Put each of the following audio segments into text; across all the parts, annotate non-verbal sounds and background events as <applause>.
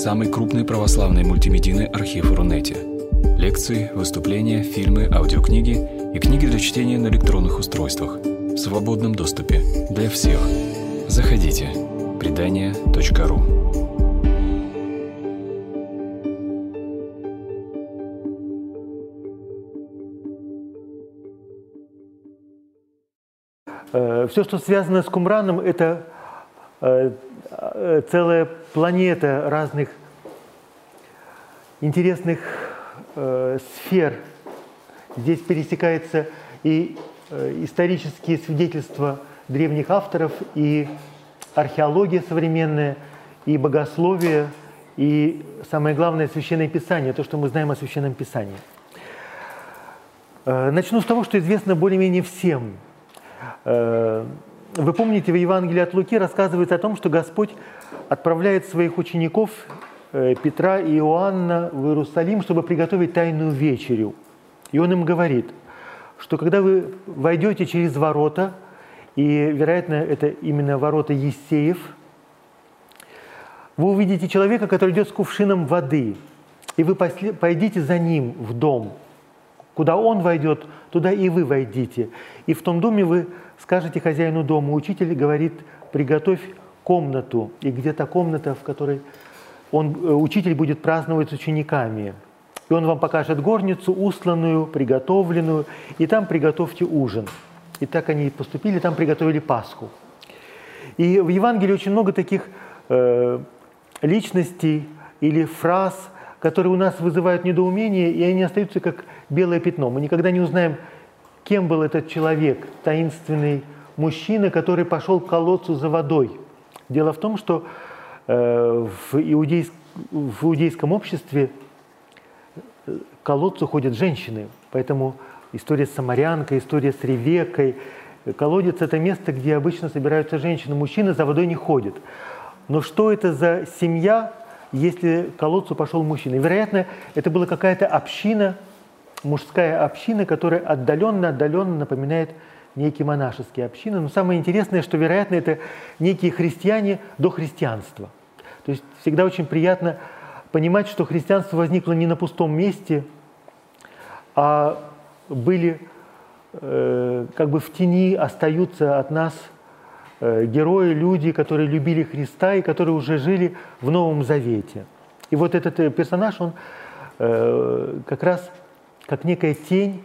самый крупный православный мультимедийный архив Рунете. Лекции, выступления, фильмы, аудиокниги и книги для чтения на электронных устройствах в свободном доступе для всех. Заходите. Предания.ру Э, Все, что связано с Кумраном, это целая планета разных интересных э, сфер. Здесь пересекаются и э, исторические свидетельства древних авторов, и археология современная, и богословие, и самое главное Священное Писание, то, что мы знаем о Священном Писании. Э, Начну с того, что известно более-менее всем. Вы помните, в Евангелии от Луки рассказывается о том, что Господь отправляет своих учеников э, Петра и Иоанна в Иерусалим, чтобы приготовить тайную вечерю. И Он им говорит, что когда вы войдете через ворота, и, вероятно, это именно ворота Есеев, вы увидите человека, который идет с кувшином воды, и вы пойдите за ним в дом. Куда он войдет, туда и вы войдите. И в том доме вы скажете хозяину дома, учитель говорит, приготовь комнату. И где-то комната, в которой он, э, учитель будет праздновать с учениками. И он вам покажет горницу, устланную, приготовленную, и там приготовьте ужин. И так они и поступили, там приготовили Пасху. И в Евангелии очень много таких э, личностей или фраз, которые у нас вызывают недоумение, и они остаются как белое пятно. Мы никогда не узнаем, кем был этот человек, таинственный мужчина, который пошел к колодцу за водой. Дело в том, что э, в, иудейск- в иудейском обществе к колодцу ходят женщины, поэтому история с Самарянкой, история с Ревекой. Колодец – это место, где обычно собираются женщины. Мужчины за водой не ходят. Но что это за семья, если к колодцу пошел мужчина? Вероятно, это была какая-то община, мужская община, которая отдаленно-отдаленно напоминает некие монашеские общины. Но самое интересное, что, вероятно, это некие христиане до христианства. То есть всегда очень приятно понимать, что христианство возникло не на пустом месте, а были э, как бы в тени остаются от нас э, герои, люди, которые любили Христа и которые уже жили в Новом Завете. И вот этот э, персонаж, он э, как раз как некая тень,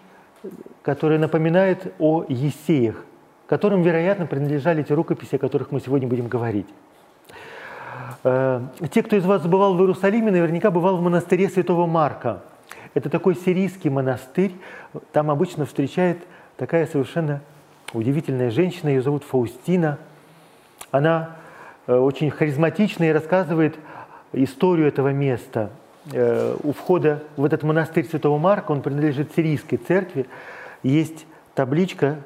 которая напоминает о Есеях, которым, вероятно, принадлежали те рукописи, о которых мы сегодня будем говорить. Э, Те, кто из вас бывал в Иерусалиме, наверняка бывал в монастыре Святого Марка. Это такой сирийский монастырь. Там обычно встречает такая совершенно удивительная женщина, ее зовут Фаустина. Она э, очень харизматична и рассказывает историю этого места. Э, У входа в этот монастырь Святого Марка, он принадлежит сирийской церкви, есть табличка,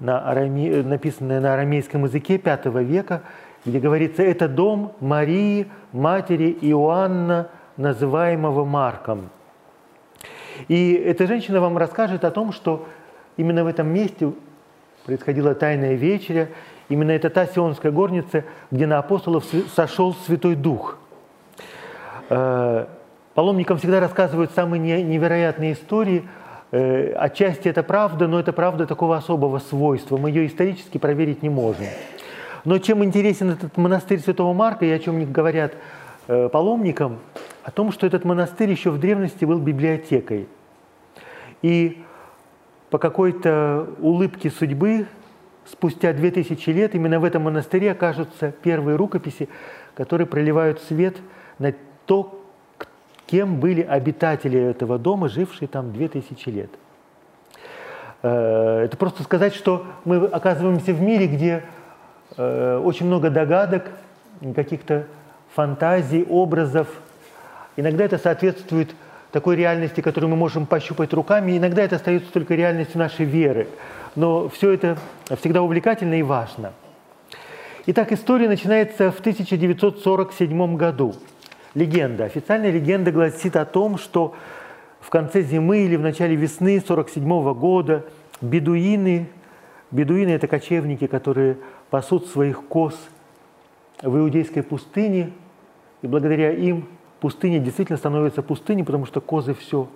на араме- написанная на арамейском языке V века, где говорится «это дом Марии, матери Иоанна, называемого Марком». И эта женщина вам расскажет о том, что именно в этом месте происходила тайная вечеря, именно это та сионская горница, где на апостолов сошел Святой Дух. Э, Паломникам всегда рассказывают самые не- невероятные истории. Э, Отчасти это правда, но это правда такого особого свойства. Мы ее исторически проверить не можем. Но чем интересен этот монастырь Святого Марка и о чем говорят э, паломникам, о том, что этот монастырь еще в древности был библиотекой. И по какой-то улыбке судьбы спустя две тысячи лет именно в этом монастыре окажутся первые рукописи, которые проливают свет на то, кем были обитатели этого дома, жившие там две тысячи лет. Э, Это просто сказать, что мы оказываемся в мире, где э, очень много догадок, каких-то фантазий, образов. Иногда это соответствует такой реальности, которую мы можем пощупать руками, иногда это остается только реальностью нашей веры. Но все это всегда увлекательно и важно. Итак, история начинается в 1947 году. Легенда, официальная легенда гласит о том, что в конце зимы или в начале весны 1947 года бедуины, бедуины – это кочевники, которые пасут своих коз в иудейской пустыне, и благодаря им пустыня действительно становится пустыней, потому что козы все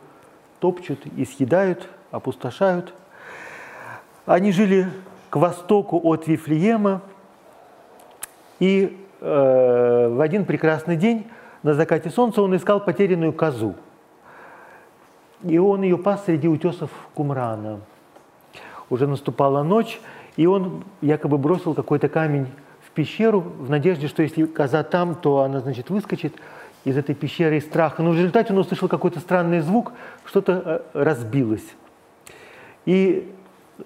топчут и съедают, опустошают. Они жили к востоку от Вифлеема, и э, в один прекрасный день на закате солнца он искал потерянную козу. И он ее пас среди утесов Кумрана. Уже наступала ночь, и он якобы бросил какой-то камень в пещеру в надежде, что если коза там, то она, значит, выскочит из этой пещеры из страха. Но в результате он услышал какой-то странный звук, что-то э, разбилось. И,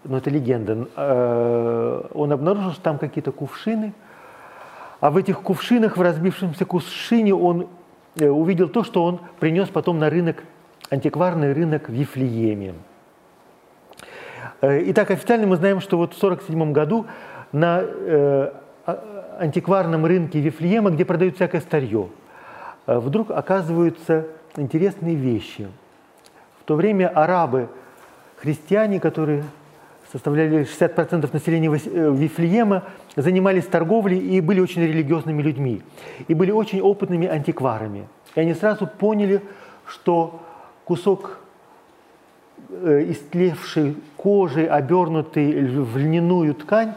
ну это легенда, э, он обнаружил, что там какие-то кувшины, а в этих кувшинах, в разбившемся кувшине, он э, увидел то, что он принес потом на рынок, антикварный рынок в Вифлееме. Итак, официально мы знаем, что вот в 1947 году на а, антикварном рынке Вифлеема, где продают всякое старье, Э, вдруг оказываются интересные вещи. В то время арабы, христиане, которые составляли 60% населения э, Вифлеема, занимались торговлей и были очень религиозными людьми. И были очень опытными антикварами. И они сразу поняли, что кусок э, истлевшей кожи, обернутый в льняную ткань,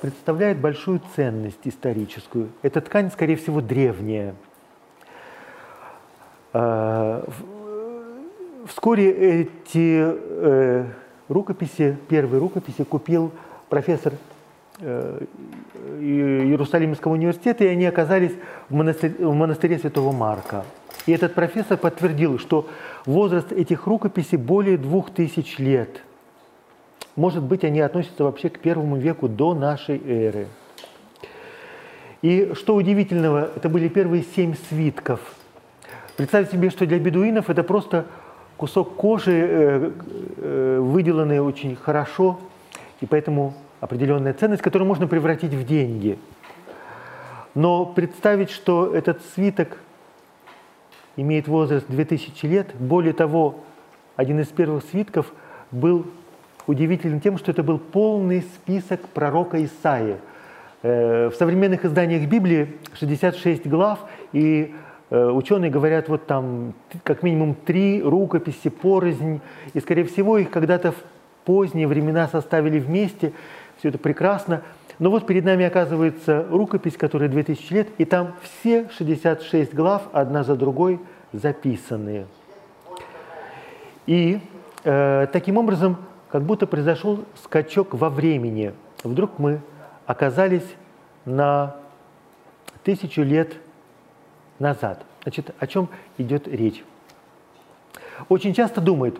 представляет большую ценность историческую. Эта ткань, скорее всего, древняя – а, вскоре эти э, рукописи, первые рукописи купил профессор э, Иерусалимского университета, и они оказались в монастыре, в монастыре Святого Марка. И этот профессор подтвердил, что возраст этих рукописей более двух тысяч лет. Может быть, они относятся вообще к первому веку до нашей эры. И что удивительного, это были первые семь свитков – Представьте себе, что для бедуинов это просто кусок кожи, э, э, выделанный очень хорошо, и поэтому определенная ценность, которую можно превратить в деньги. Но представить, что этот свиток имеет возраст 2000 лет, более того, один из первых свитков был удивителен тем, что это был полный список пророка Исаия. Э, в современных изданиях Библии 66 глав, и ученые говорят, вот там как минимум три рукописи порознь, и, скорее всего, их когда-то в поздние времена составили вместе, все это прекрасно. Но вот перед нами оказывается рукопись, которая 2000 лет, и там все 66 глав одна за другой записаны. И э, таким образом, как будто произошел скачок во времени. Вдруг мы оказались на тысячу лет назад. Значит, о чем идет речь? Очень часто думают,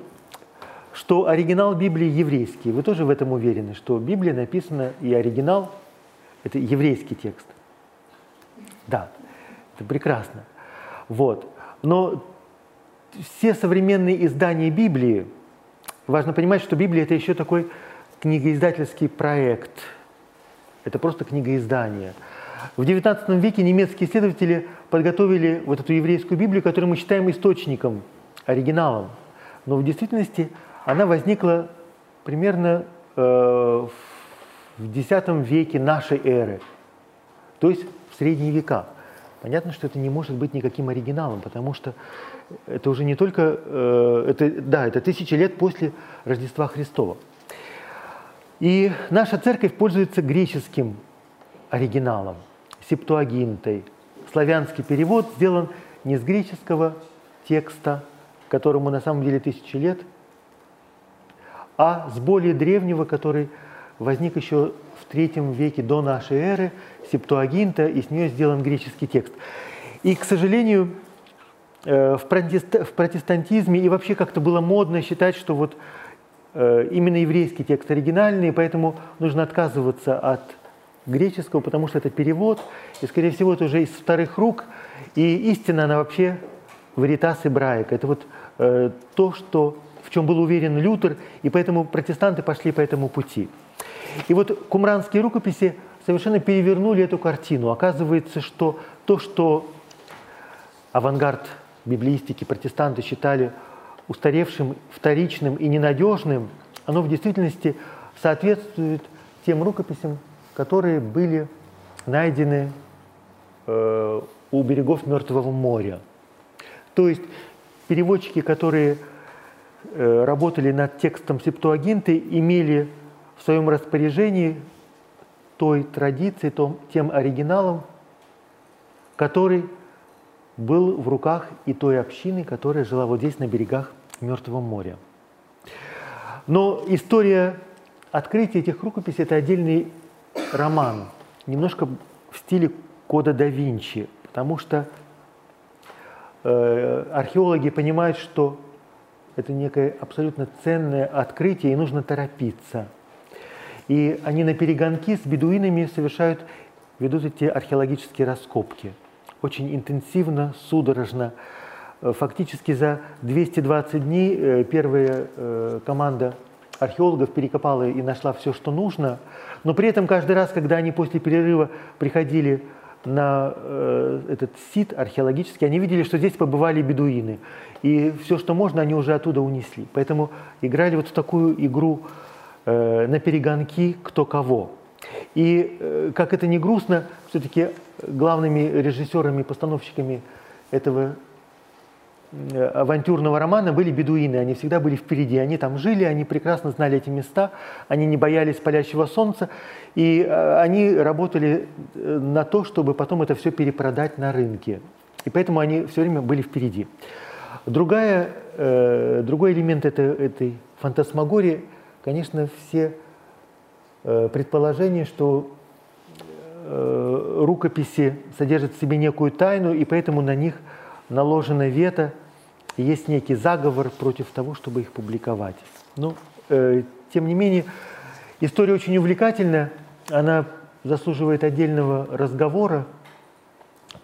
что оригинал Библии еврейский. Вы тоже в этом уверены, что Библия написана и оригинал – это еврейский текст. Да, это прекрасно. Вот. Но все современные издания Библии, важно понимать, что Библия – это еще такой книгоиздательский проект. Это просто книгоиздание – в XIX веке немецкие исследователи подготовили вот эту еврейскую Библию, которую мы считаем источником, оригиналом. Но в действительности она возникла примерно э, в X веке нашей эры, то есть в средние века. Понятно, что это не может быть никаким оригиналом, потому что это уже не только, э, это, да, это тысячи лет после Рождества Христова. И наша церковь пользуется греческим оригиналом – септуагинтой. Славянский перевод сделан не с греческого текста, которому на самом деле тысячи лет, а с более древнего, который возник еще в третьем веке до нашей эры, септуагинта, и с нее сделан греческий текст. И, к сожалению, э, в протестантизме и вообще как-то было модно считать, что вот э, именно еврейский текст оригинальный, поэтому нужно отказываться от греческого, потому что это перевод, и, скорее всего, это уже из вторых рук, и истина, она вообще веритас ибраик. Это вот э, то, что, в чем был уверен Лютер, и поэтому протестанты пошли по этому пути. И вот кумранские рукописи совершенно перевернули эту картину. Оказывается, что то, что авангард библиистики протестанты считали устаревшим, вторичным и ненадежным, оно в действительности соответствует тем рукописям, которые были найдены э, у берегов Мертвого моря. То есть переводчики, которые э, работали над текстом Септуагинты, имели в своем распоряжении той традиции, том, тем оригиналом, который был в руках и той общины, которая жила вот здесь, на берегах Мертвого моря. Но история открытия этих рукописей – это отдельный роман, немножко в стиле кода да Винчи, потому что э, археологи понимают, что это некое абсолютно ценное открытие, и нужно торопиться. И они на перегонки с бедуинами совершают, ведут эти археологические раскопки. Очень интенсивно, судорожно. Э, фактически за 220 дней э, первая э, команда археологов перекопала и нашла все, что нужно. Но при этом каждый раз, когда они после перерыва приходили на э, этот сит археологический, они видели, что здесь побывали бедуины. И все, что можно, они уже оттуда унесли. Поэтому играли вот в такую игру э, на перегонки кто кого. И э, как это не грустно, все-таки главными режиссерами, постановщиками этого авантюрного романа были бедуины, они всегда были впереди, они там жили, они прекрасно знали эти места, они не боялись палящего солнца, и э, они работали э, на то, чтобы потом это все перепродать на рынке. И поэтому они все время были впереди. Другая, другой элемент этой, этой фантасмагории, конечно, все предположения, что рукописи содержат в себе некую тайну, и поэтому на них наложено вето есть некий заговор против того, чтобы их публиковать. Но, э, тем не менее, история очень увлекательная, она заслуживает отдельного разговора.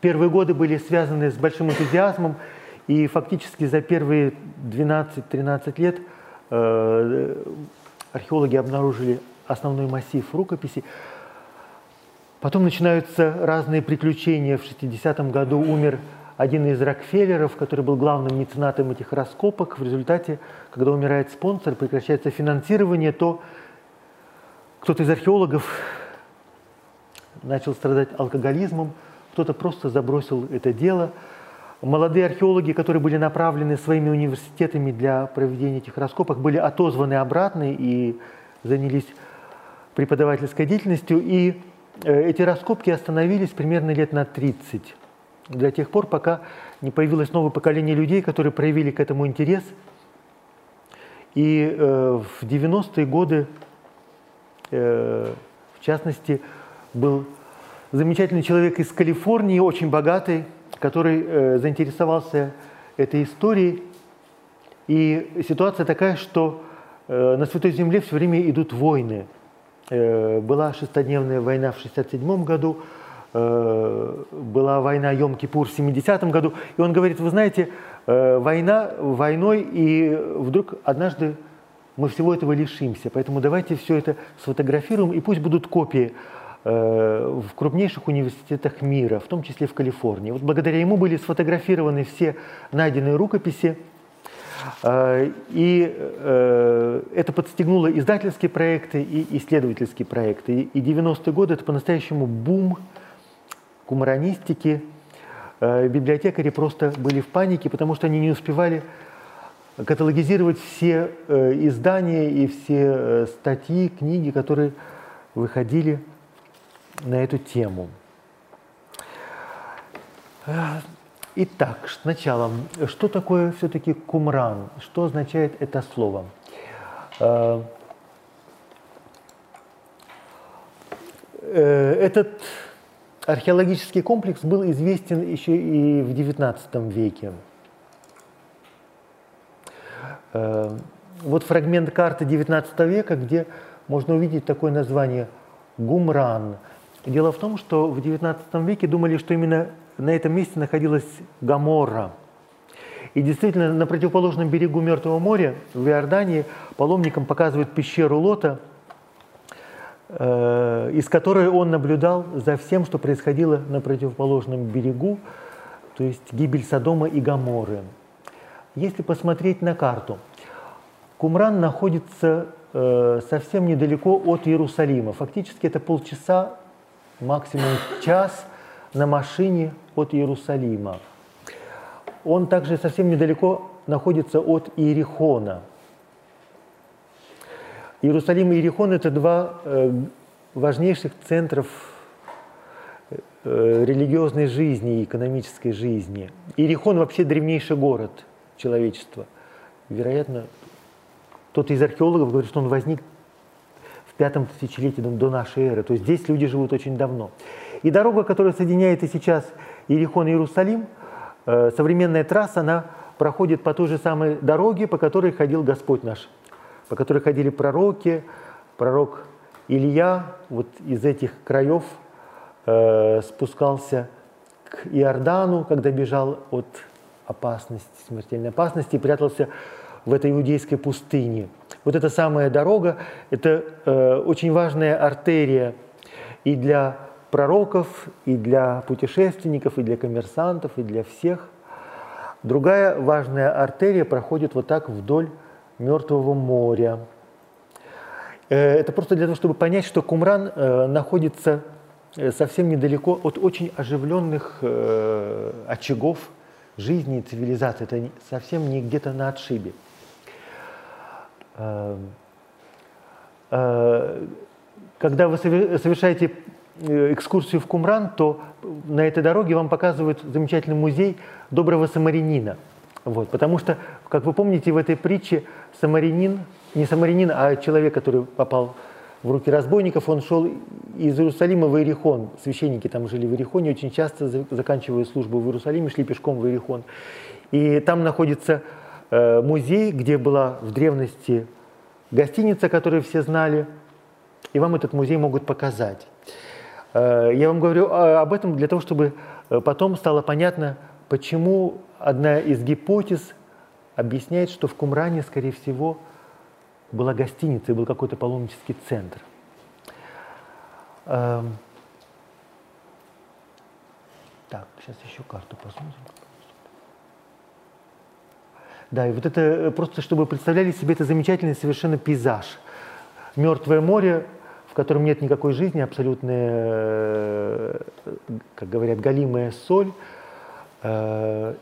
Первые годы были связаны с большим энтузиазмом, и фактически за первые 12-13 лет э, археологи обнаружили основной массив рукописей. Потом начинаются разные приключения. В 60-м году умер один из Рокфеллеров, который был главным меценатом этих раскопок. В результате, когда умирает спонсор, прекращается финансирование, то кто-то из археологов начал страдать алкоголизмом, кто-то просто забросил это дело. Молодые археологи, которые были направлены своими университетами для проведения этих раскопок, были отозваны обратно и занялись преподавательской деятельностью. И э, эти раскопки остановились примерно лет на 30 до тех пор, пока не появилось новое поколение людей, которые проявили к этому интерес. И э, в 90-е годы, э, в частности, был замечательный человек из Калифорнии, очень богатый, который э, заинтересовался этой историей. И ситуация такая, что э, на Святой Земле все время идут войны. Э, была шестодневная война в 1967 году, была война Йом-Кипур в 70-м году, и он говорит, вы знаете, э, война войной, и вдруг однажды мы всего этого лишимся, поэтому давайте все это сфотографируем, и пусть будут копии э, в крупнейших университетах мира, в том числе в Калифорнии. Вот благодаря ему были сфотографированы все найденные рукописи, и это подстегнуло издательские проекты и исследовательские проекты. И 90-е годы это по-настоящему бум кумаронистики, э, библиотекари просто были в панике, потому что они не успевали каталогизировать все э, издания и все э, статьи, книги, которые выходили на эту тему. Итак, сначала, что такое все-таки кумран? Что означает это слово? Этот археологический комплекс был известен еще и в XIX веке. Э, вот фрагмент карты XIX века, где можно увидеть такое название Гумран. Дело в том, что в XIX веке думали, что именно на этом месте находилась Гамора. И действительно, на противоположном берегу Мертвого моря, в Иордании, паломникам показывают пещеру Лота – из которой он наблюдал за всем, что происходило на противоположном берегу, то есть гибель Содома и Гаморы. Если посмотреть на карту, Кумран находится э, совсем недалеко от Иерусалима. Фактически это полчаса, максимум час на машине от Иерусалима. Он также совсем недалеко находится от Иерихона. Иерусалим и Иерихон – это два э, важнейших центров э, религиозной жизни и экономической жизни. Иерихон вообще древнейший город человечества. Вероятно, кто-то из археологов говорит, что он возник в пятом тысячелетии до нашей эры. То есть здесь люди живут очень давно. И дорога, которая соединяет и сейчас Иерихон и Иерусалим, э, современная трасса, она проходит по той же самой дороге, по которой ходил Господь наш, по которой ходили пророки, пророк Илья вот из этих краев э, спускался к Иордану, когда бежал от опасности, смертельной опасности, прятался в этой иудейской пустыне. Вот эта самая дорога – это э, очень важная артерия и для пророков, и для путешественников, и для коммерсантов, и для всех. Другая важная артерия проходит вот так вдоль Мертвого моря. Э, это просто для того, чтобы понять, что Кумран э, находится э, совсем недалеко от очень оживленных очагов жизни и цивилизации. Это совсем не где-то на отшибе. Когда вы совершаете экскурсию в Кумран, то на этой дороге вам показывают замечательный музей доброго самарянина. Вот, потому что, как вы помните, в этой притче самарянин, не самарянин, а человек, который попал в руки разбойников, он шел из Иерусалима в Иерихон. Священники там жили в Иерихоне, очень часто, заканчивая службу в Иерусалиме, шли пешком в Иерихон. И там находится э, музей, где была в древности гостиница, которую все знали, и вам этот музей могут показать. Э, я вам говорю э, об этом для того, чтобы потом стало понятно, почему одна из гипотез объясняет, что в Кумране, скорее всего, была гостиница и был какой-то паломнический центр. Эм. Так, сейчас еще карту посмотрим. Да, и вот это э, просто, чтобы представляли себе это замечательный совершенно пейзаж. Мертвое море, в котором нет никакой жизни, абсолютная, э, как говорят, галимая соль, Э,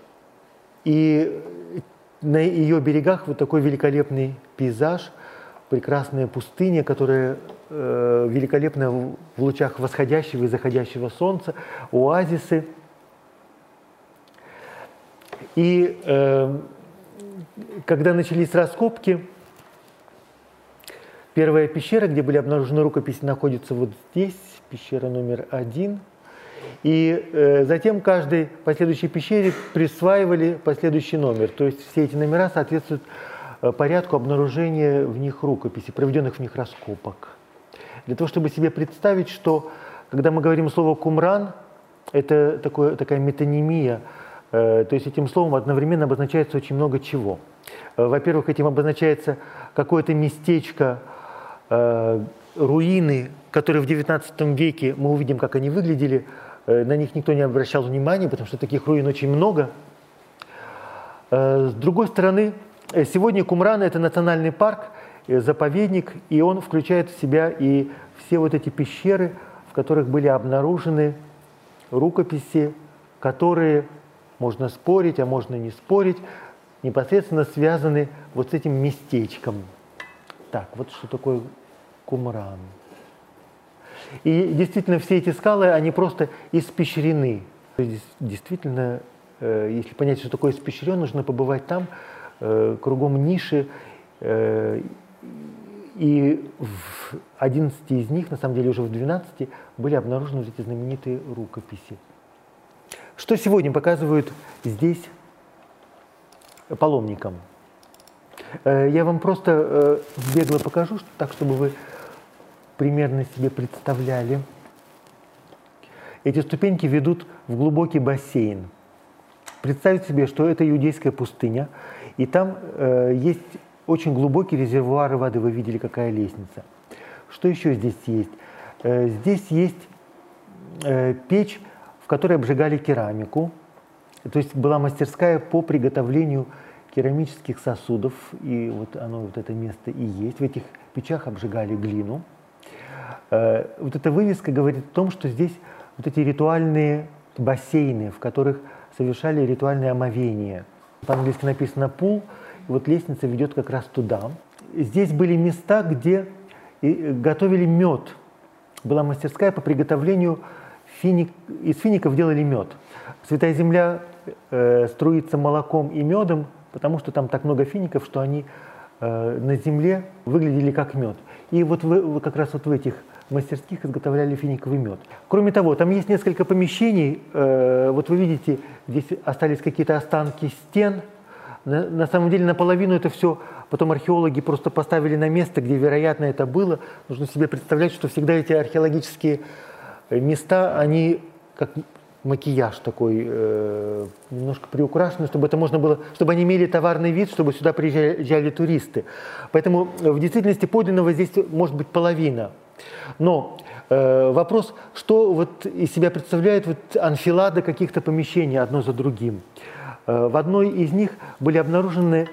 и на ее берегах вот такой великолепный пейзаж, прекрасная пустыня, которая э, великолепна в лучах восходящего и заходящего солнца, оазисы. И э, когда начались раскопки, первая пещера, где были обнаружены рукописи, находится вот здесь, пещера номер один – и э, затем каждой последующей пещере присваивали последующий номер. То есть все эти номера соответствуют э, порядку обнаружения в них рукописи, проведенных в них раскопок. Для того, чтобы себе представить, что когда мы говорим слово «кумран», это такое, такая метонимия, э, то есть этим словом одновременно обозначается очень много чего. Э, во-первых, этим обозначается какое-то местечко, э, руины, которые в XIX веке мы увидим, как они выглядели, на них никто не обращал внимания, потому что таких руин очень много. Э, с другой стороны, э, сегодня Кумран – это национальный парк, заповедник, и он включает в себя и все вот эти пещеры, в которых были обнаружены рукописи, которые, можно спорить, а можно не спорить, непосредственно связаны вот с этим местечком. Так, вот что такое Кумран. И действительно, все эти скалы, они просто испещрены. Действительно, э, если понять, что такое испещрен, нужно побывать там, э, кругом ниши. Э, и в 11 из них, на самом деле уже в 12, были обнаружены эти знаменитые рукописи. Что сегодня показывают здесь паломникам? Я вам просто бегло покажу, так чтобы вы примерно себе представляли. Эти ступеньки ведут в глубокий бассейн. Представить себе, что это иудейская пустыня, и там э, есть очень глубокие резервуары воды. Вы видели, какая лестница. Что еще здесь есть? Э, здесь есть э, печь, в которой обжигали керамику. То есть была мастерская по приготовлению керамических сосудов, и вот оно, вот это место и есть. В этих печах обжигали глину. Э, вот эта вывеска говорит о том, что здесь вот эти ритуальные бассейны, в которых совершали ритуальное омовение. По-английски написано «пул», и вот лестница ведет как раз туда. Здесь были места, где готовили мед. Была мастерская по приготовлению финик, из фиников делали мед. Святая Земля э, струится молоком и медом, потому что там так много фиников, что они э, на земле выглядели как мед. И вот вы, как раз вот в этих мастерских изготовляли финиковый мед. Кроме того, там есть несколько помещений. Э, вот вы видите, здесь остались какие-то останки стен. На, на самом деле наполовину это все потом археологи просто поставили на место, где, вероятно, это было. Нужно себе представлять, что всегда эти археологические места, они как макияж такой, э, немножко приукрашенный, чтобы это можно было, чтобы они имели товарный вид, чтобы сюда приезжали туристы. Поэтому в действительности подлинного здесь может быть половина. Но э, вопрос, что вот из себя представляет вот анфилада каких-то помещений одно за другим. Э, в одной из них были обнаружены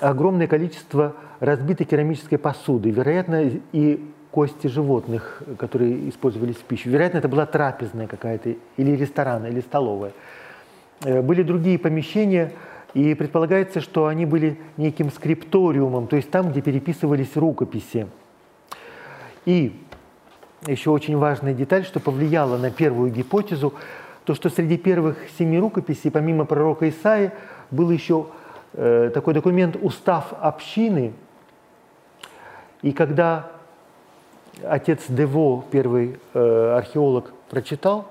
огромное количество разбитой керамической посуды, вероятно, и кости животных, которые использовались в пищу. Вероятно, это была трапезная какая-то, или ресторан, или столовая. Э, были другие помещения, и предполагается, что они были неким скрипториумом, то есть там, где переписывались рукописи. И еще очень важная деталь, что повлияла на первую гипотезу, то, что среди первых семи рукописей, помимо пророка Исаия, был еще э, такой документ «Устав общины». И когда отец Дево, первый э, археолог, прочитал,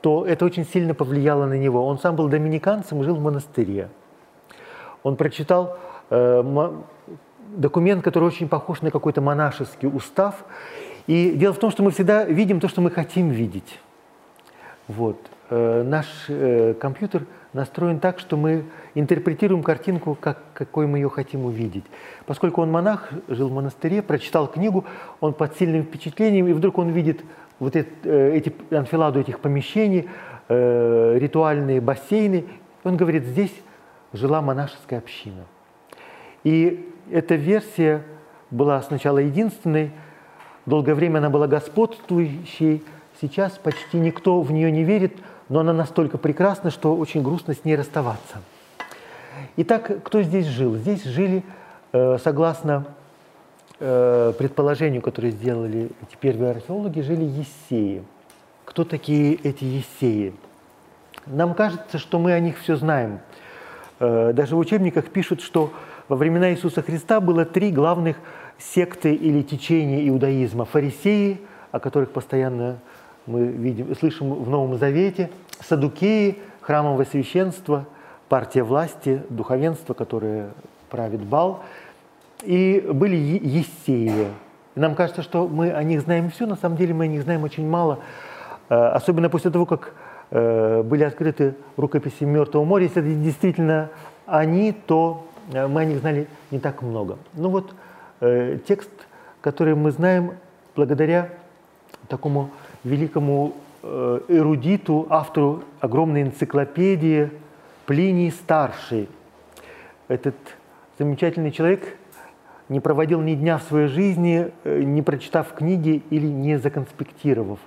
то это очень сильно повлияло на него. Он сам был доминиканцем, жил в монастыре. Он прочитал э, документ, который очень похож на какой-то монашеский устав. И дело в том, что мы всегда видим то, что мы хотим видеть. Вот. Э, наш э, компьютер настроен так, что мы интерпретируем картинку, как, какой мы ее хотим увидеть. Поскольку он монах, жил в монастыре, прочитал книгу, он под сильным впечатлением, и вдруг он видит вот эти, э, эти анфиладу этих помещений, э, ритуальные бассейны. Он говорит, здесь жила монашеская община. И эта версия была сначала единственной, долгое время она была господствующей, сейчас почти никто в нее не верит, но она настолько прекрасна, что очень грустно с ней расставаться. Итак, кто здесь жил? Здесь жили, э, согласно э, предположению, которое сделали эти первые археологи, жили ессеи. Кто такие эти ессеи? Нам кажется, что мы о них все знаем. Э, даже в учебниках пишут, что во времена Иисуса Христа было три главных секты или течения иудаизма. Фарисеи, о которых постоянно мы видим, слышим в Новом Завете, садукеи, храмовое священство, партия власти, духовенство, которое правит бал, и были ессеи. Нам кажется, что мы о них знаем все, на самом деле мы о них знаем очень мало, э, особенно после того, как э, были открыты рукописи Мертвого моря. Если это действительно они, то э, мы о них знали не так много. Ну вот текст, который мы знаем благодаря такому великому э, эрудиту, автору огромной энциклопедии Плиний Старший. Этот замечательный человек не проводил ни дня в своей жизни, э, не прочитав книги или не законспектировав.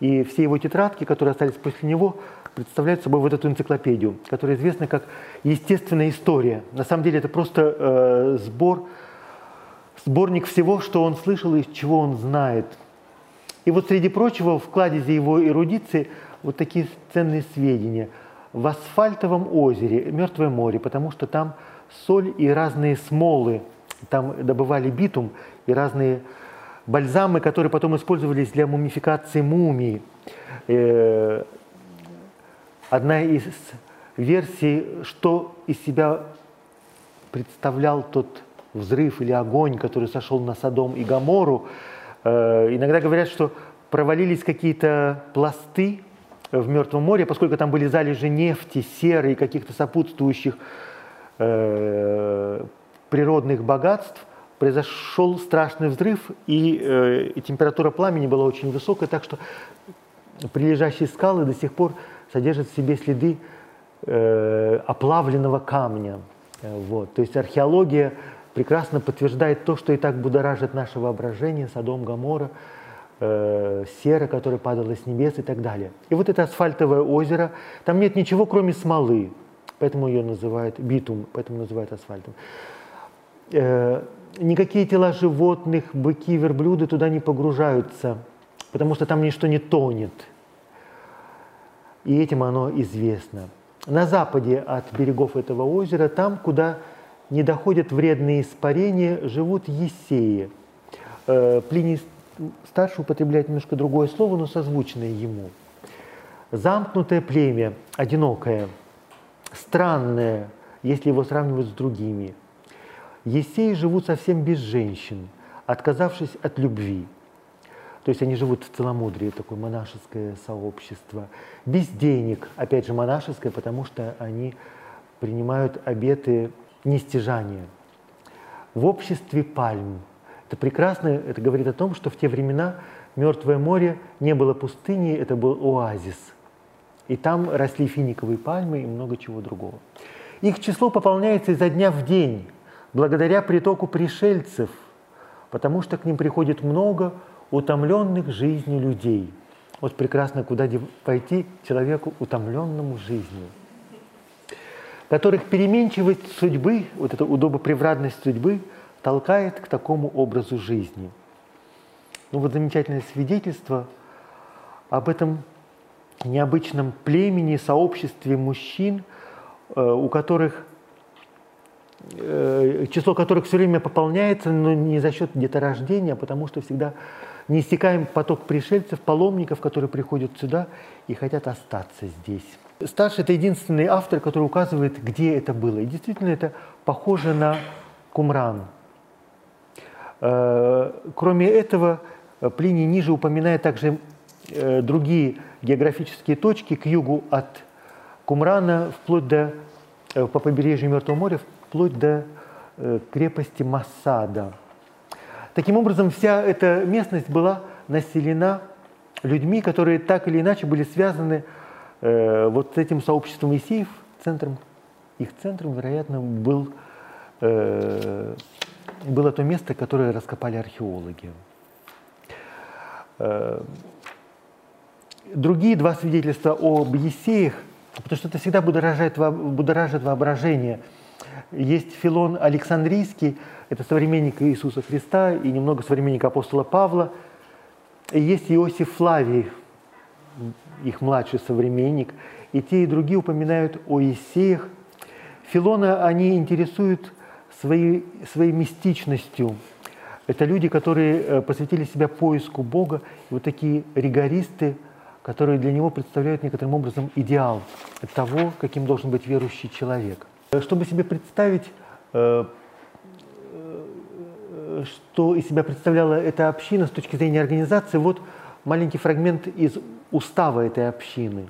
И все его тетрадки, которые остались после него, представляют собой вот эту энциклопедию, которая известна как «Естественная история». На самом деле это просто э, сбор, сборник всего, что он слышал и чего он знает – и вот среди прочего в кладезе его эрудиции вот такие ценные сведения. В асфальтовом озере, Мертвое море, потому что там соль и разные смолы, там добывали битум и разные бальзамы, которые потом использовались для мумификации мумии. Э, одна из версий, что из себя представлял тот взрыв или огонь, который сошел на Содом и Гамору, иногда говорят, что провалились какие-то пласты в Мертвом море, поскольку там были залежи нефти, серы и каких-то сопутствующих э, природных богатств, произошел страшный взрыв, и, э, и температура пламени была очень высокая, так что прилежащие скалы до сих пор содержат в себе следы э, оплавленного камня. Вот. То есть археология прекрасно подтверждает то, что и так будоражит наше воображение, Содом, Гамора, э, сера, которая падала с небес и так далее. И вот это асфальтовое озеро, там нет ничего, кроме смолы, поэтому ее называют битум, поэтому называют асфальтом. Э, никакие тела животных, быки, верблюды туда не погружаются, потому что там ничто не тонет. И этим оно известно. На западе от берегов этого озера, там, куда не доходят вредные испарения, живут есеи. Э, Плиний старший употребляет немножко другое слово, но созвучное ему. Замкнутое племя, одинокое, странное, если его сравнивать с другими. Есеи живут совсем без женщин, отказавшись от любви. То есть они живут в целомудрии, такое монашеское сообщество. Без денег, опять же монашеское, потому что они принимают обеты нестяжания. В обществе пальм – это прекрасно, это говорит о том, что в те времена Мертвое море не было пустыней, это был оазис. И там росли финиковые пальмы и много чего другого. Их число пополняется изо дня в день, благодаря притоку пришельцев, потому что к ним приходит много утомленных жизнью людей. Вот прекрасно, куда пойти человеку, утомленному жизнью, которых переменчивость судьбы, вот эта удобопривратность судьбы – толкает к такому образу жизни. Ну вот замечательное свидетельство об этом необычном племени, сообществе мужчин, э, у которых э, число которых все время пополняется, но не за счет деторождения, а потому что всегда неиссякаем поток пришельцев, паломников, которые приходят сюда и хотят остаться здесь. Старший – это единственный автор, который указывает, где это было. И действительно, это похоже на Кумран – Э, кроме этого, Плиний ниже упоминает также э, другие географические точки к югу от Кумрана, вплоть до, э, по побережью Мертвого моря, вплоть до крепости Масада. Таким образом, вся эта местность была населена людьми, которые так или иначе были связаны вот с этим сообществом Исеев. Центром, их центром, вероятно, был было то место, которое раскопали археологи. Э, другие два свидетельства об Есеях, потому что это всегда будоражит, будоражит воображение. Есть Филон Александрийский, это современник Иисуса Христа и немного современник апостола Павла. И есть Иосиф Флавий, их младший современник. И те, и другие упоминают о Есеях. Филона они интересуют своей, своей мистичностью. Это люди, которые э, посвятили себя поиску Бога, и вот такие ригористы, которые для него представляют некоторым образом идеал того, каким должен быть верующий человек. Чтобы себе представить, э, э, что из себя представляла эта община с точки зрения организации, вот маленький фрагмент из устава этой общины.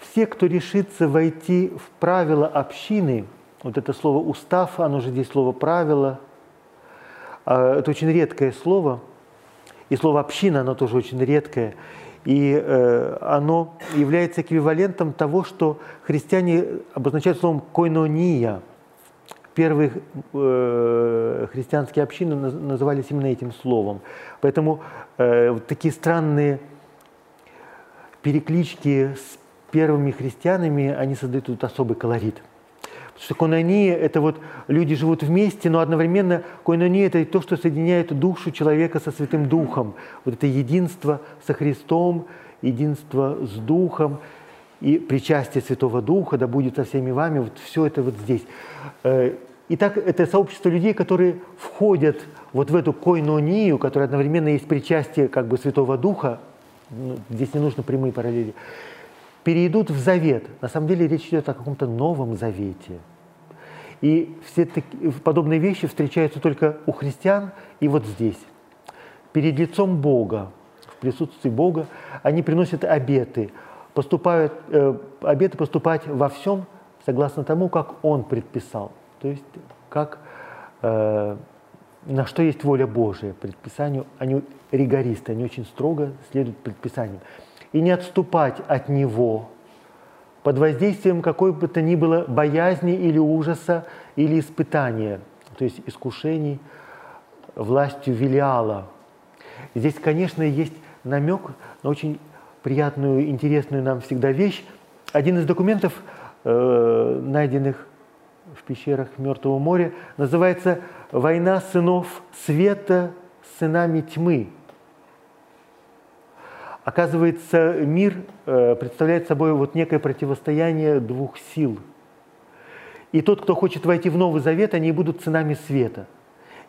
Все, кто решится войти в правила общины – вот это слово «устав», оно же здесь слово «правило». А, это очень редкое слово. И слово «община», оно тоже очень редкое. И э, оно является эквивалентом того, что христиане обозначают словом «койнония». Первые э, христианские общины назывались именно этим словом. Поэтому э, такие странные переклички с первыми христианами, они создают тут особый колорит что конония – это вот люди живут вместе, но одновременно конония – это то, что соединяет душу человека со Святым Духом. Вот это единство со Христом, единство с Духом и причастие Святого Духа, да будет со всеми вами, вот все это вот здесь. Э, итак, это сообщество людей, которые входят вот в эту койнонию, которая одновременно есть причастие как бы Святого Духа, здесь не нужно прямые параллели, перейдут в завет. На самом деле речь идет о каком-то новом завете. И все такие, подобные вещи встречаются только у христиан и вот здесь. Перед лицом Бога, в присутствии Бога, они приносят обеты, поступают, э, обеты поступать во всем согласно тому, как Он предписал. То есть как, э, на что есть воля Божия предписанию. Они ригористы, они очень строго следуют предписаниям и не отступать от него под воздействием какой бы то ни было боязни или ужаса или испытания, то есть искушений властью Велиала. Здесь, конечно, есть намек на очень приятную, интересную нам всегда вещь. Один из документов, э, найденных в пещерах Мертвого моря, называется «Война сынов света с сынами тьмы». Оказывается, мир э, представляет собой вот некое противостояние двух сил. И тот, кто хочет войти в Новый Завет, они будут сынами света.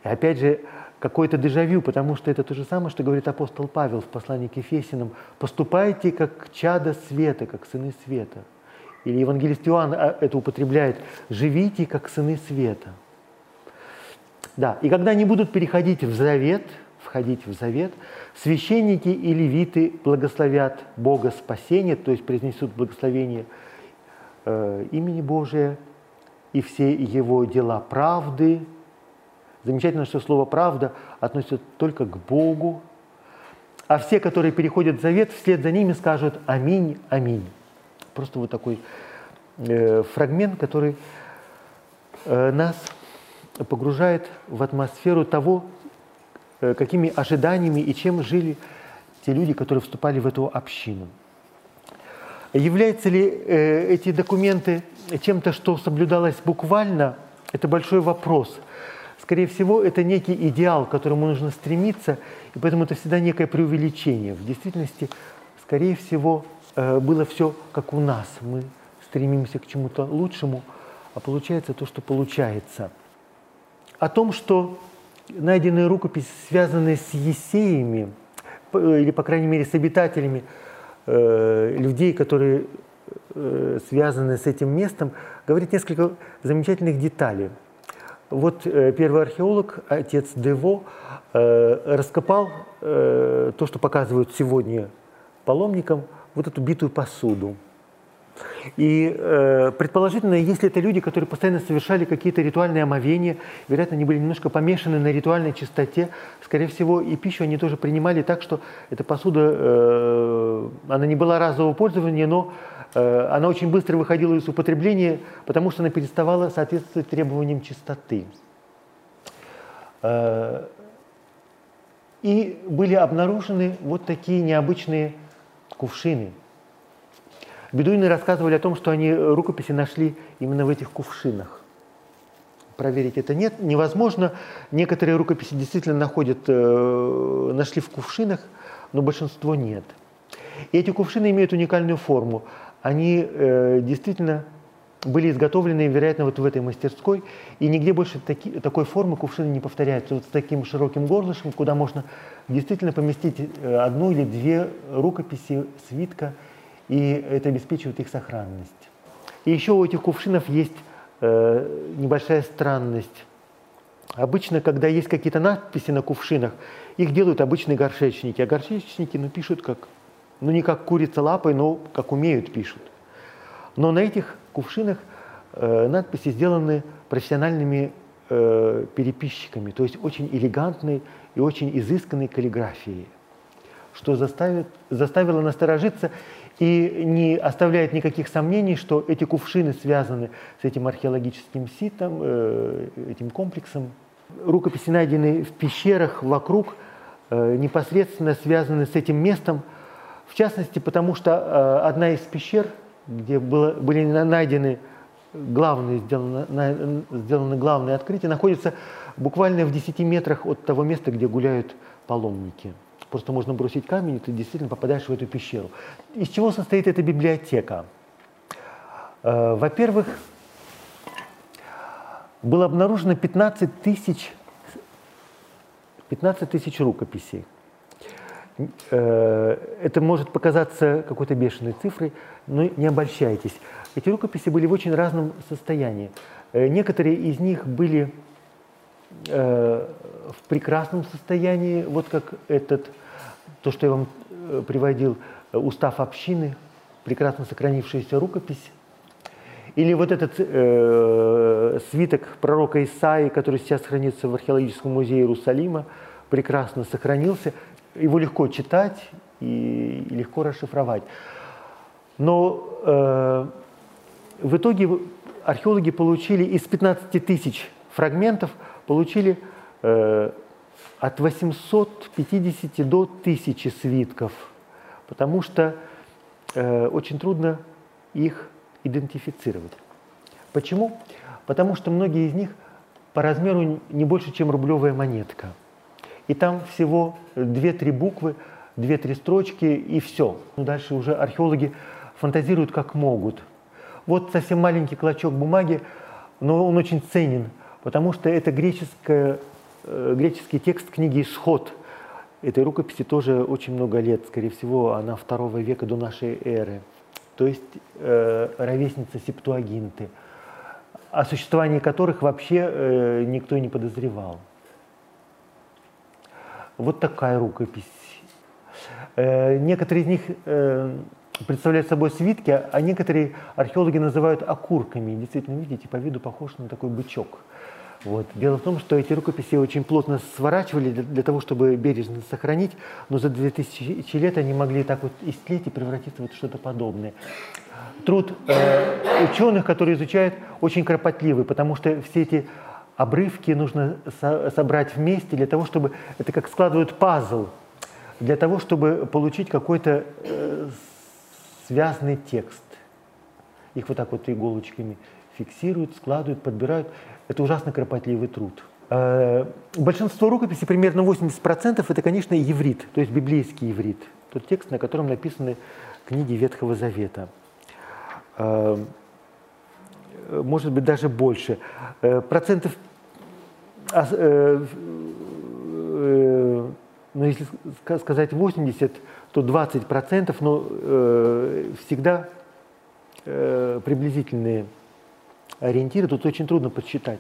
И опять же, какое-то дежавю, потому что это то же самое, что говорит апостол Павел в послании к Ефесиным. «Поступайте как чада света, как сыны света». Или евангелист Иоанн а, это употребляет «живите как сыны света». Да, и когда они будут переходить в завет, входить в завет, священники и левиты благословят Бога спасения, то есть произнесут благословение э, имени Божия и все его дела правды, Замечательно, что слово «правда» относится только к Богу, а все, которые переходят в завет, вслед за ними скажут «Аминь, аминь». Просто вот такой э, фрагмент, который э, нас погружает в атмосферу того, э, какими ожиданиями и чем жили те люди, которые вступали в эту общину. Являются ли э, эти документы чем-то, что соблюдалось буквально, это большой вопрос – скорее всего, это некий идеал, к которому нужно стремиться, и поэтому это всегда некое преувеличение. В действительности, скорее всего, э, было все как у нас. Мы стремимся к чему-то лучшему, а получается то, что получается. О том, что найденные рукописи, связанные с Есеями, или, по крайней мере, с обитателями э, людей, которые э, связаны с этим местом, говорит несколько замечательных деталей. Вот э, первый археолог, отец Дево, э, раскопал э, то, что показывают сегодня паломникам, вот эту битую посуду. И э, предположительно, если это люди, которые постоянно совершали какие-то ритуальные омовения, вероятно, они были немножко помешаны на ритуальной чистоте, скорее всего, и пищу они тоже принимали так, что эта посуда, э, она не была разового пользования, но Э, она очень быстро выходила из употребления, потому что она переставала соответствовать требованиям чистоты. Э, и были обнаружены вот такие необычные кувшины. Бедуины рассказывали о том, что они рукописи нашли именно в этих кувшинах. Проверить это нет, невозможно. Некоторые рукописи действительно находят, э, нашли в кувшинах, но большинство нет. И эти кувшины имеют уникальную форму они э, действительно были изготовлены, вероятно, вот в этой мастерской, и нигде больше таки, такой формы кувшины не повторяются. Вот с таким широким горлышком, куда можно действительно поместить э, одну или две рукописи, свитка, и это обеспечивает их сохранность. И еще у этих кувшинов есть э, небольшая странность. Обычно, когда есть какие-то надписи на кувшинах, их делают обычные горшечники, а горшечники ну, пишут как ну не как курица лапой, но как умеют пишут. Но на этих кувшинах э, надписи сделаны профессиональными э, переписчиками, то есть очень элегантной и очень изысканной каллиграфией, что заставит, заставило насторожиться и не оставляет никаких сомнений, что эти кувшины связаны с этим археологическим ситом, э, этим комплексом. Рукописи, найденные в пещерах вокруг, э, непосредственно связаны с этим местом, в частности, потому что э, одна из пещер, где было, были найдены главные, сделаны, сделаны главные открытия, находится буквально в 10 метрах от того места, где гуляют паломники. Просто можно бросить камень, и ты действительно попадаешь в эту пещеру. Из чего состоит эта библиотека? Э, во-первых, было обнаружено 15 тысяч 15 тысяч рукописей. Э, это может показаться какой-то бешеной цифрой, но не обольщайтесь. Эти рукописи были в очень разном состоянии. Э, некоторые из них были в прекрасном состоянии, вот как этот, то, что я вам приводил, устав общины, прекрасно сохранившаяся рукопись. Или вот этот э, свиток пророка Исаи, который сейчас хранится в археологическом музее Иерусалима, прекрасно сохранился его легко читать и, и легко расшифровать. Но э, в итоге археологи получили из 15 тысяч фрагментов, получили э, от 850 до 1000 свитков, потому что э, очень трудно их идентифицировать. Почему? Потому что многие из них по размеру не больше, чем рублевая монетка. И там всего 2-3 буквы, 2-3 строчки и все. Дальше уже археологи фантазируют как могут. Вот совсем маленький клочок бумаги, но он очень ценен, потому что это греческое, э, греческий текст книги «Исход». Этой рукописи тоже очень много лет, скорее всего, она второго века до нашей эры. То есть э, ровесница Септуагинты, о существовании которых вообще э, никто не подозревал. Вот такая рукопись. Э, некоторые из них э, представляют собой свитки, а некоторые археологи называют окурками. Действительно, видите, по виду похож на такой бычок. Вот. Дело в том, что эти рукописи очень плотно сворачивали для, для того, чтобы бережно сохранить, но за 2000 лет они могли так вот истлеть и превратиться в что-то подобное. Труд э, ученых, которые изучают, очень кропотливый, потому что все эти обрывки нужно со собрать вместе для того, чтобы это как складывают пазл, для того, чтобы получить какой-то э, связанный текст. Их вот так вот иголочками фиксируют, складывают, подбирают. Это ужасно кропотливый труд. Э, большинство рукописей, примерно 80%, это, конечно, еврит, то есть библейский еврит. Тот текст, на котором написаны книги Ветхого Завета. Э, может быть, даже больше. Э, процентов, ну, если сказать 80, то 20 процентов, но всегда приблизительные ориентиры, тут очень трудно подсчитать.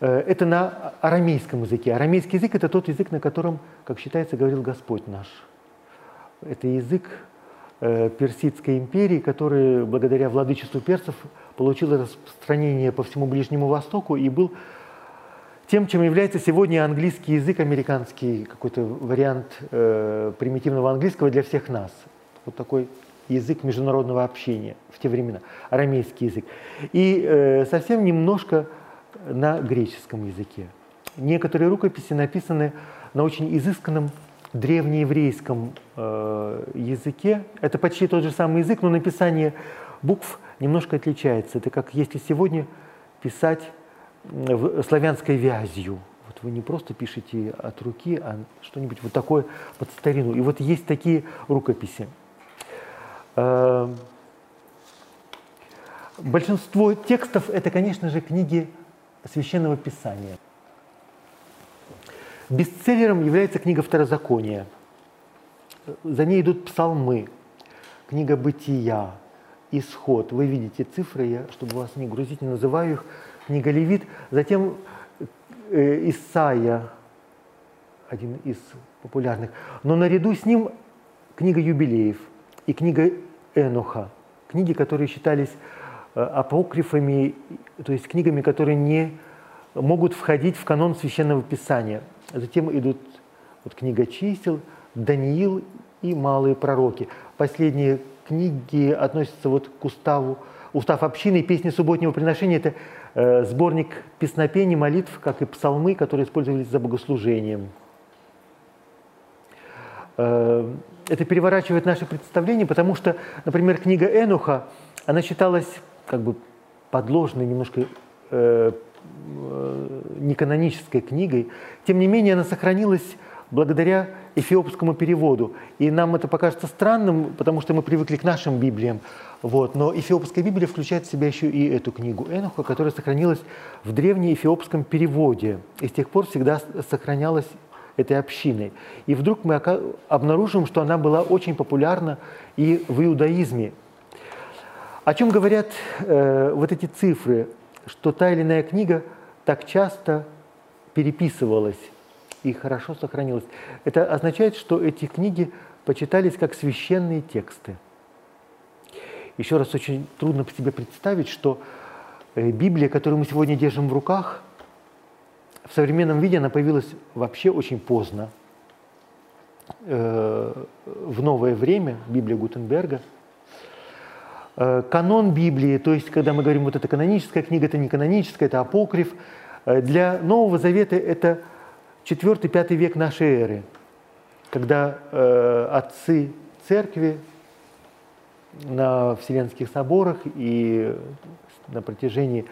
Э, это на арамейском языке. Арамейский язык – это тот язык, на котором, как считается, говорил Господь наш. Это язык э, Персидской империи, который благодаря владычеству персов получил распространение по всему Ближнему Востоку и был тем, чем является сегодня английский язык, американский какой-то вариант э, примитивного английского для всех нас. Вот такой язык международного общения в те времена, арамейский язык. И э, совсем немножко на греческом языке. Некоторые рукописи написаны на очень изысканном древнееврейском э, языке. Это почти тот же самый язык, но написание букв немножко отличается. Это как если сегодня писать славянской вязью. Вот вы не просто пишете от руки, а что-нибудь вот такое под старину. И вот есть такие рукописи. Эм, большинство текстов – это, конечно же, книги Священного Писания. Бестселлером является книга Второзакония. За ней идут псалмы, книга Бытия, Исход. Вы видите цифры, я, чтобы вас не грузить, не называю их. Книга Левит. Затем э, Исаия, один из популярных. Но наряду с ним книга юбилеев и книга Эноха. Книги, которые считались э, апокрифами, то есть книгами, которые не могут входить в канон Священного Писания. Затем идут вот книга чисел, Даниил и малые пророки. Последние книги относятся вот к уставу, устав общины и песни субботнего приношения. Это э, сборник песнопений, молитв, как и псалмы, которые использовались за богослужением. Э, это переворачивает наше представление, потому что, например, книга Энуха, она считалась как бы подложной, немножко э, э, неканонической книгой. Тем не менее, она сохранилась благодаря эфиопскому переводу. И нам это покажется странным, потому что мы привыкли к нашим Библиям. Вот. Но эфиопская Библия включает в себя еще и эту книгу Энуха, которая сохранилась в древнеэфиопском переводе. И с тех пор всегда сохранялась этой общиной. И вдруг мы обнаружим, что она была очень популярна и в иудаизме. О чем говорят э, вот эти цифры, что та или иная книга так часто переписывалась и хорошо сохранилась. Это означает, что эти книги почитались как священные тексты. Еще раз, очень трудно себе представить, что э, Библия, которую мы сегодня держим в руках – в современном виде она появилась вообще очень поздно, э, в новое время, Библия Гутенберга. Э, канон Библии, то есть, когда мы говорим, вот это каноническая книга, это не каноническая, это апокриф, э, для Нового Завета это 4-5 век нашей эры, когда отцы церкви на Вселенских соборах и на протяжении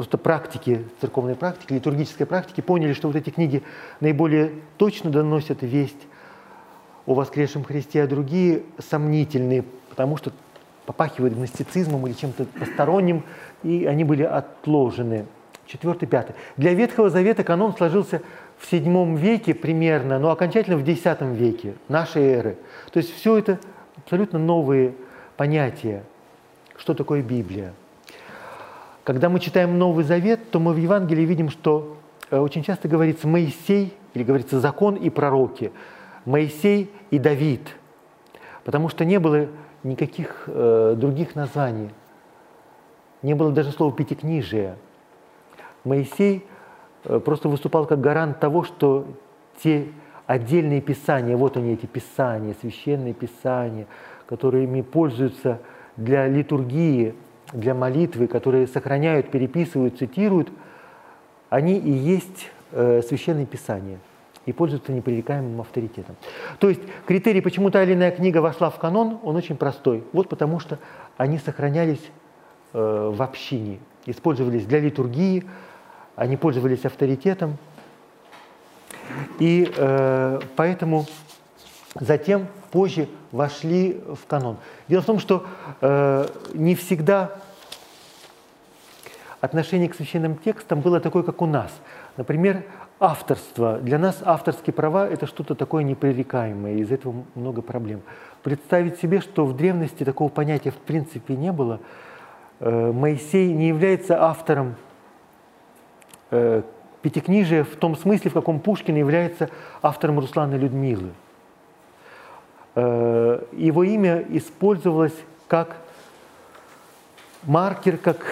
просто практики, церковной практики, литургической практики, поняли, что вот эти книги наиболее точно доносят весть о воскресшем Христе, а другие сомнительные, потому что попахивают гностицизмом или чем-то посторонним, и они были отложены. Четвертый, пятый. Для Ветхого Завета канон сложился в седьмом веке примерно, но окончательно в десятом веке нашей эры. То есть все это абсолютно новые понятия, что такое Библия. Когда мы читаем Новый Завет, то мы в Евангелии видим, что э, очень часто говорится Моисей, или говорится закон и пророки, Моисей и Давид, потому что не было никаких э, других названий, не было даже слова пятикнижия. Моисей э, просто выступал как гарант того, что те отдельные писания, вот они эти писания, священные писания, которыми пользуются для литургии, для молитвы, которые сохраняют, переписывают, цитируют, они и есть э, священные писания и пользуются непререкаемым авторитетом. То есть критерий, почему та или иная книга вошла в канон, он очень простой. Вот потому что они сохранялись э, в общине, использовались для литургии, они пользовались авторитетом. И э, поэтому затем позже вошли в канон. Дело в том, что э, не всегда отношение к священным текстам было такое, как у нас. Например, авторство. Для нас авторские права – это что-то такое непререкаемое, из этого много проблем. Представить себе, что в древности такого понятия в принципе не было. Э, Моисей не является автором э, Пятикнижия в том смысле, в каком Пушкин является автором Руслана Людмилы. Э, его имя использовалось как маркер, как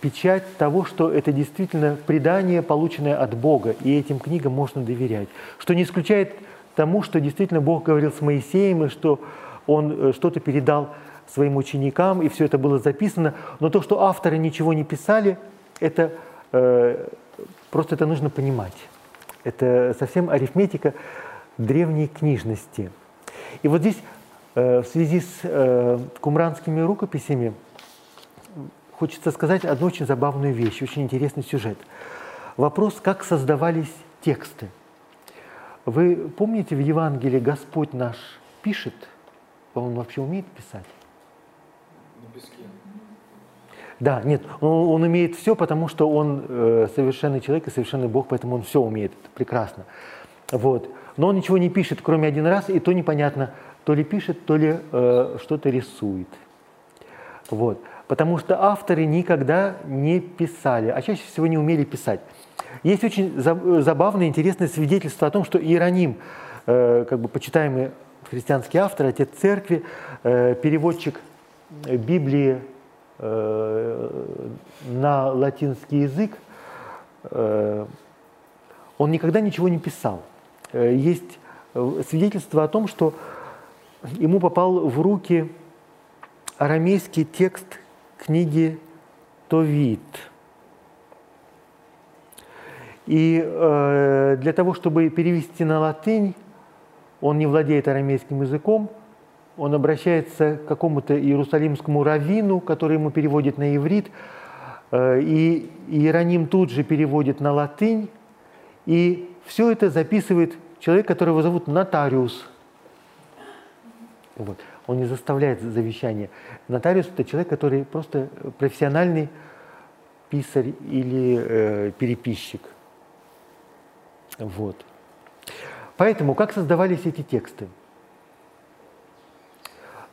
печать того, что это действительно предание, полученное от Бога, и этим книгам можно доверять. Что не исключает тому, что действительно Бог говорил с Моисеем, и что он э, что-то передал своим ученикам, и все это было записано. Но то, что авторы ничего не писали, это э, просто это нужно понимать. Это совсем арифметика древней книжности. И вот здесь э, в связи с э, кумранскими рукописями хочется сказать одну очень забавную вещь, очень интересный сюжет. Вопрос, как создавались тексты. Вы помните, в Евангелии Господь наш пишет, он вообще умеет писать? Да, нет, он, он умеет все, потому что он э, совершенный человек и совершенный Бог, поэтому он все умеет, это прекрасно. Вот но он ничего не пишет, кроме один раз, и то непонятно, то ли пишет, то ли э, что-то рисует. Вот. Потому что авторы никогда не писали, а чаще всего не умели писать. Есть очень забавное, интересное свидетельство о том, что Иероним, э, как бы почитаемый христианский автор, отец церкви, э, переводчик Библии э, на латинский язык, э, он никогда ничего не писал. Э, есть э, свидетельство о том, что ему попал в руки арамейский текст книги Товит. И э, для того, чтобы перевести на латынь, он не владеет арамейским языком, он обращается к какому-то иерусалимскому раввину, который ему переводит на иврит, э, и Иероним тут же переводит на латынь, и все это записывает человек, которого зовут нотариус. Вот. Он не заставляет завещание. Нотариус – это человек, который просто профессиональный писарь или э, переписчик. Вот. Поэтому как создавались эти тексты?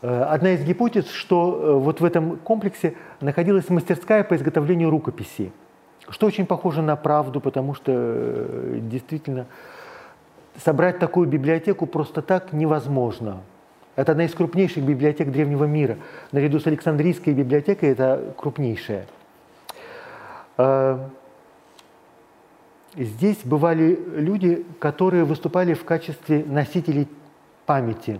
Э, одна из гипотез, что э, вот в этом комплексе находилась мастерская по изготовлению рукописей – что очень похоже на правду, потому что э, действительно собрать такую библиотеку просто так невозможно. Это одна из крупнейших библиотек древнего мира. Наряду с Александрийской библиотекой это крупнейшая. Э, здесь бывали люди, которые выступали в качестве носителей памяти,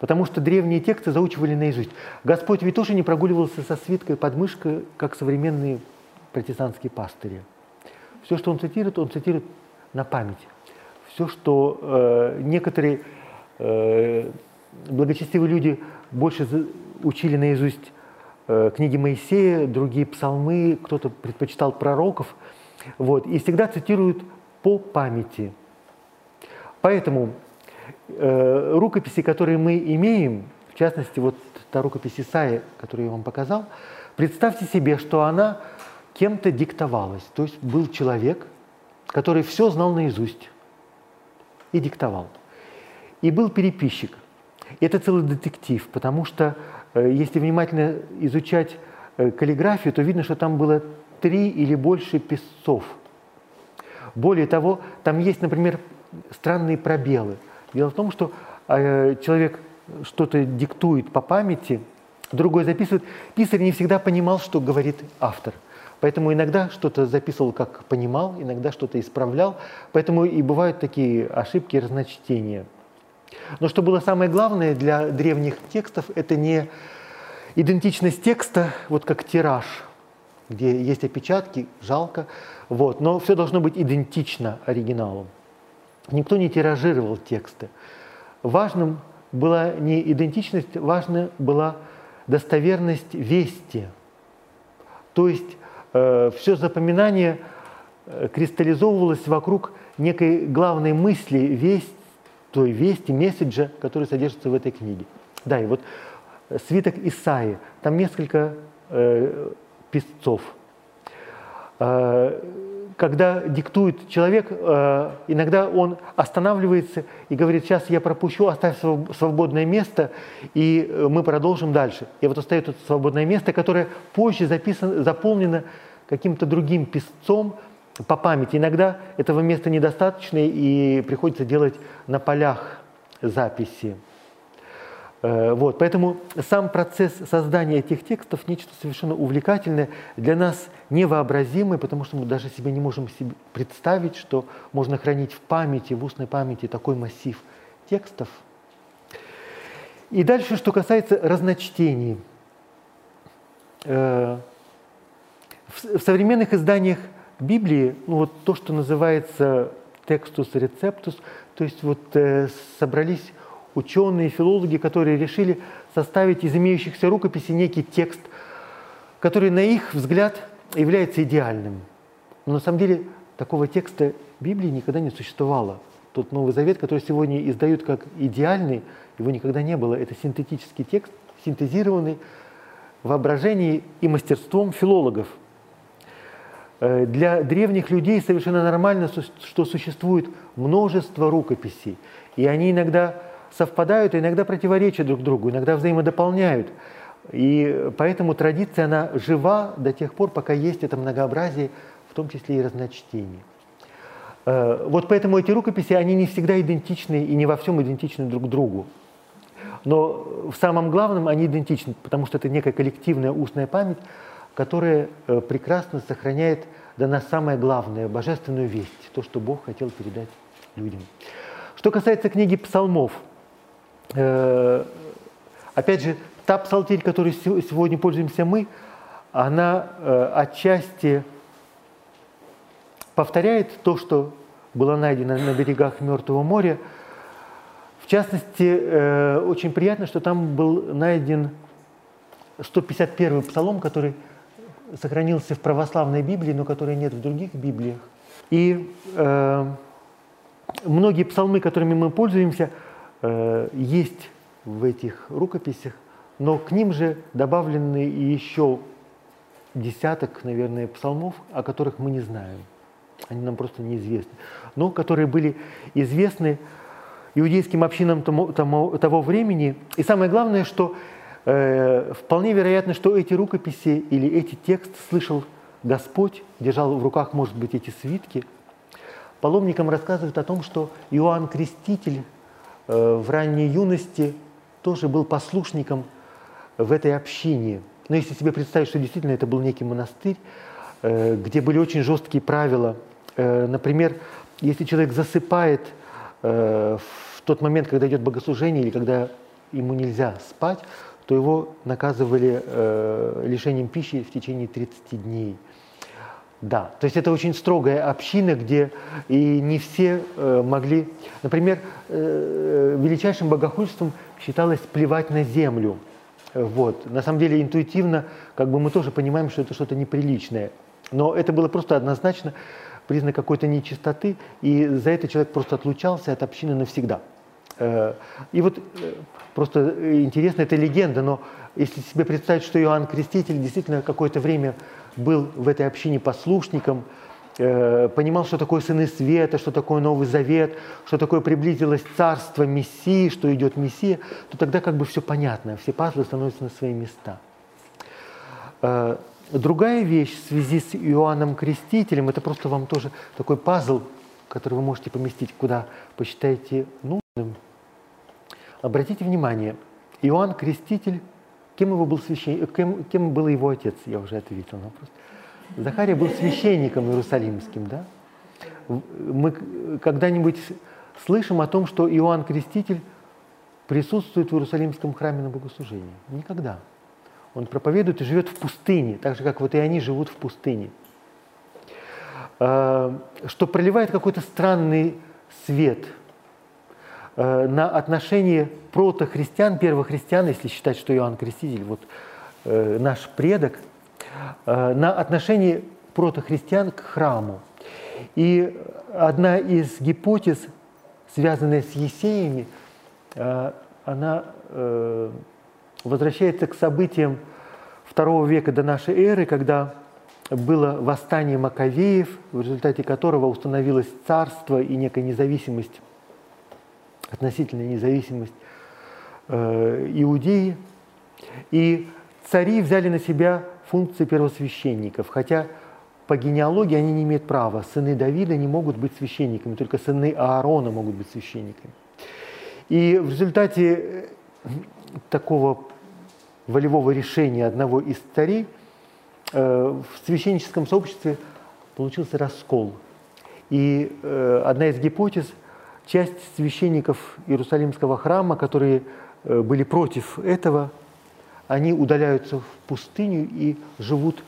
потому что древние тексты заучивали наизусть. Господь ведь тоже не прогуливался со свиткой под мышкой, как современные протестантские пастыри. Все, что он цитирует, он цитирует на память. Все, что э, некоторые э, благочестивые люди больше учили наизусть э, книги Моисея, другие псалмы, кто-то предпочитал пророков, вот, и всегда цитируют по памяти. Поэтому э, рукописи, которые мы имеем, в частности, вот та рукопись Исаия, которую я вам показал, представьте себе, что она кем-то диктовалась. То есть был человек, который все знал наизусть и диктовал. И был переписчик. Это целый детектив, потому что э, если внимательно изучать э, каллиграфию, то видно, что там было три или больше песцов. Более того, там есть, например, странные пробелы. Дело в том, что э, человек что-то диктует по памяти, другой записывает. Писарь не всегда понимал, что говорит автор. Поэтому иногда что-то записывал, как понимал, иногда что-то исправлял. Поэтому и бывают такие ошибки разночтения. Но что было самое главное для древних текстов, это не идентичность текста, вот как тираж, где есть опечатки, жалко, вот, но все должно быть идентично оригиналу. Никто не тиражировал тексты. Важным была не идентичность, важна была достоверность вести. То есть все запоминание э, кристаллизовывалось вокруг некой главной мысли, весть, той вести, месседжа, который содержится в этой книге. Да, и вот э, свиток Исаи, там несколько э, песцов. Э, когда диктует человек, э, иногда он останавливается и говорит, сейчас я пропущу, оставь свободное место, и э, мы продолжим дальше. И вот остается свободное место, которое позже записано, заполнено каким-то другим писцом по памяти. Иногда этого места недостаточно, и приходится делать на полях записи. Э, вот, поэтому сам процесс создания этих текстов нечто совершенно увлекательное, для нас невообразимое, потому что мы даже себе не можем себе представить, что можно хранить в памяти, в устной памяти такой массив текстов. И дальше, что касается разночтений. Э, в современных изданиях Библии, ну вот то, что называется текстус рецептус, то есть вот э, собрались ученые, филологи, которые решили составить из имеющихся рукописей некий текст, который, на их взгляд, является идеальным. Но на самом деле такого текста Библии никогда не существовало. Тот Новый Завет, который сегодня издают как идеальный, его никогда не было. Это синтетический текст, синтезированный воображением и мастерством филологов. Э, для древних людей совершенно нормально, что существует множество рукописей. И они иногда совпадают, иногда противоречат друг другу, иногда взаимодополняют. И поэтому традиция, она жива до тех пор, пока есть это многообразие, в том числе и разночтение. Э, вот поэтому эти рукописи, они не всегда идентичны и не во всем идентичны друг другу. Но в самом главном они идентичны, потому что это некая коллективная устная память, которая э, прекрасно сохраняет до нас самое главное, божественную весть, то, что Бог хотел передать людям. Что касается книги псалмов – опять же, та псалтирь, которой сегодня пользуемся мы, она э, отчасти повторяет то, что было найдено на берегах Мертвого моря. В частности, э, очень приятно, что там был найден 151-й псалом, который сохранился в православной Библии, но который нет в других Библиях. И э, многие псалмы, которыми мы пользуемся – Э, есть в этих рукописях, но к ним же добавлены еще десяток, наверное, псалмов, о которых мы не знаем. Они нам просто неизвестны. Но которые были известны иудейским общинам тому, тому, того времени. И самое главное, что э, вполне вероятно, что эти рукописи или эти тексты слышал Господь, держал в руках, может быть, эти свитки. Паломникам рассказывают о том, что Иоанн Креститель Э, в ранней юности тоже был послушником в этой общине. Но если себе представить, что действительно это был некий монастырь, э, где были очень жесткие правила. Э, например, если человек засыпает в тот момент, когда идет богослужение или когда ему нельзя спать, то его наказывали лишением пищи в течение 30 дней. Да, то есть это очень строгая община, где и не все э, могли... Например, э, величайшим богохульством считалось плевать на землю. Вот. На самом деле интуитивно как бы мы тоже понимаем, что это что-то неприличное. Но это было просто однозначно признак какой-то нечистоты, и за это человек просто отлучался от общины навсегда. Э, и вот э, просто интересно, это легенда, но если себе представить, что Иоанн Креститель действительно какое-то время был в этой общине послушником, э, понимал, что такое сыны света, что такое Новый Завет, что такое приблизилось царство Мессии, что идет Мессия, то тогда как бы все понятно, все пазлы становятся на свои места. Э, другая вещь в связи с Иоанном Крестителем, это просто вам тоже такой пазл, который вы можете поместить, куда посчитаете нужным. Обратите внимание, Иоанн Креститель Кем, его был священ... кем, кем был его отец? Я уже ответил на вопрос. Захария был священником иерусалимским, да? Мы когда-нибудь слышим о том, что Иоанн Креститель присутствует в Иерусалимском храме на богослужении? Никогда. Он проповедует и живет в пустыне, так же, как вот и они живут в пустыне. А, что проливает какой-то странный свет – на отношение протохристиан, первых христиан, если считать, что Иоанн Креститель, вот э, наш предок, э, на отношение протохристиан к храму. И одна из гипотез, связанная с Есеями, она возвращается к событиям второго века до нашей эры, когда было восстание Маковеев, в результате которого установилось царство и некая независимость относительная независимость э, Иудеи. И цари взяли на себя функции первосвященников, хотя по генеалогии они не имеют права. Сыны Давида не могут быть священниками, только сыны Аарона могут быть священниками. И в результате э, такого волевого решения одного из царей э, в священническом сообществе получился раскол. И э, одна из гипотез – часть священников Иерусалимского храма, которые э, были против этого, они удаляются в пустыню и живут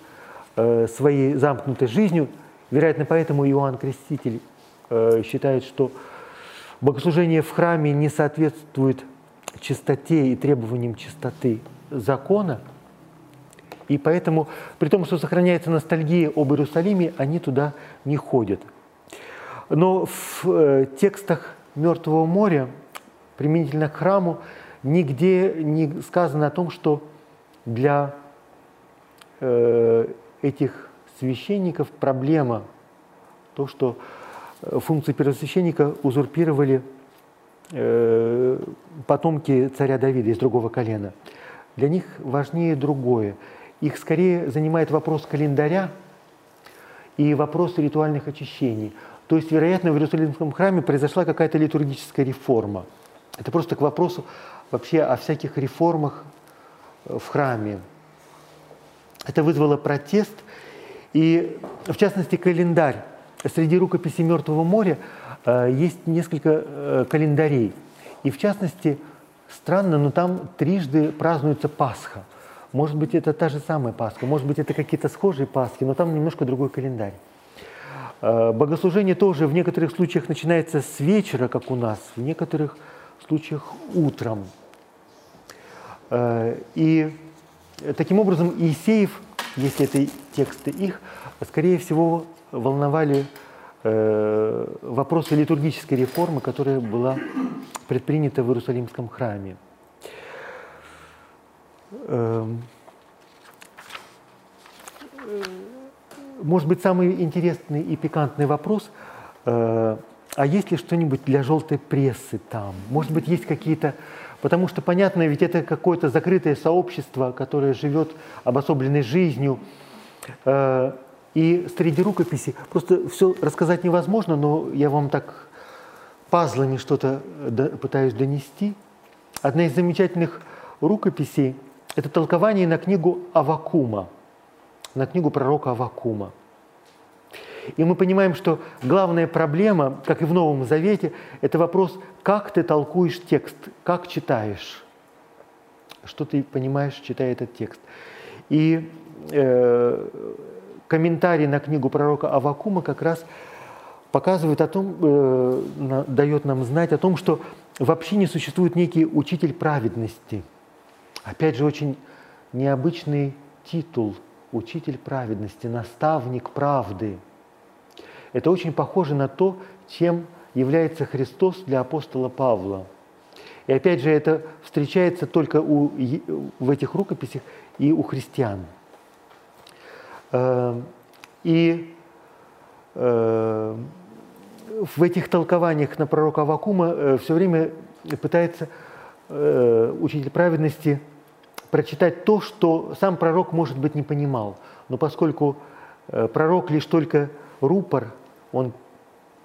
э, своей замкнутой жизнью. Вероятно, поэтому Иоанн Креститель э, считает, что богослужение в храме не соответствует чистоте и требованиям чистоты закона, и поэтому, при том, что сохраняется ностальгия об Иерусалиме, они туда не ходят. Но в э, текстах Мертвого моря, применительно к храму, нигде не сказано о том, что для э, этих священников проблема то, что э, функции первосвященника узурпировали потомки царя Давида из другого колена. Для них важнее другое. Их скорее занимает вопрос календаря и вопрос ритуальных очищений – то есть, вероятно, в Иерусалимском храме произошла какая-то литургическая реформа. Это просто к вопросу вообще о всяких реформах э, в храме. Это вызвало протест, и, в частности, календарь. Среди рукописей Мертвого моря э, есть несколько э, календарей. И, в частности, странно, но там трижды празднуется Пасха. Может быть, это та же самая Пасха, может быть, это какие-то схожие Пасхи, но там немножко другой календарь. Э, богослужение тоже в некоторых случаях начинается с вечера, как у нас, в некоторых случаях утром. Э, и таким образом Иисеев, если это тексты их, скорее всего волновали э, вопросы литургической реформы, которая была предпринята в Иерусалимском храме. Может быть, самый интересный и пикантный вопрос, э, а есть ли что-нибудь для желтой прессы там? Может быть, есть какие-то... Потому что, понятно, ведь это какое-то закрытое сообщество, которое живет обособленной жизнью. Э, и среди рукописей просто все рассказать невозможно, но я вам так пазлами что-то пытаюсь донести. Одна из замечательных рукописей – это толкование на книгу Авакума – на книгу пророка Авакума. И мы понимаем, что главная проблема, как и в Новом Завете, это вопрос, как ты толкуешь текст, как читаешь, что ты понимаешь, читая этот текст. И э, комментарий на книгу пророка Авакума как раз показывает о том, э, дает нам знать о том, что в общине существует некий учитель праведности. Опять же, очень необычный титул – учитель праведности, наставник правды. Это очень похоже на то, чем является Христос для апостола Павла. И опять же, это встречается только у, в этих рукописях и у христиан. Эм, и э, в этих толкованиях на пророка Авакума э, все время пытается э, учитель праведности прочитать то, что сам пророк, может быть, не понимал. Но поскольку пророк лишь только рупор, он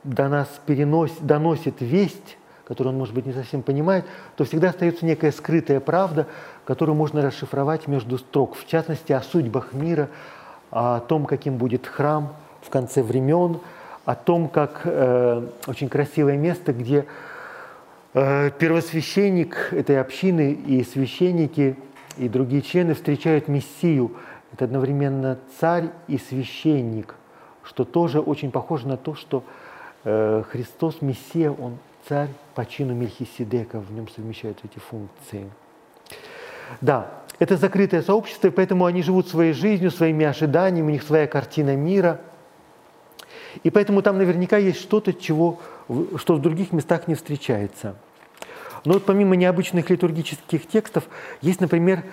до нас переносит, доносит весть, которую он, может быть, не совсем понимает, то всегда остается некая скрытая правда, которую можно расшифровать между строк, в частности, о судьбах мира, о том, каким будет храм в конце времен, о том, как э, очень красивое место, где э, первосвященник этой общины и священники и другие члены встречают Мессию. Это одновременно царь и священник, что тоже очень похоже на то, что Э, Христос Мессия, Он царь по чину Мельхиседека, в нем совмещаются эти функции. Да, это закрытое сообщество, и поэтому они живут своей жизнью, своими ожиданиями, у них своя картина мира. И поэтому там наверняка есть что-то, чего, что в других местах не встречается. Но вот помимо необычных литургических текстов, есть, например,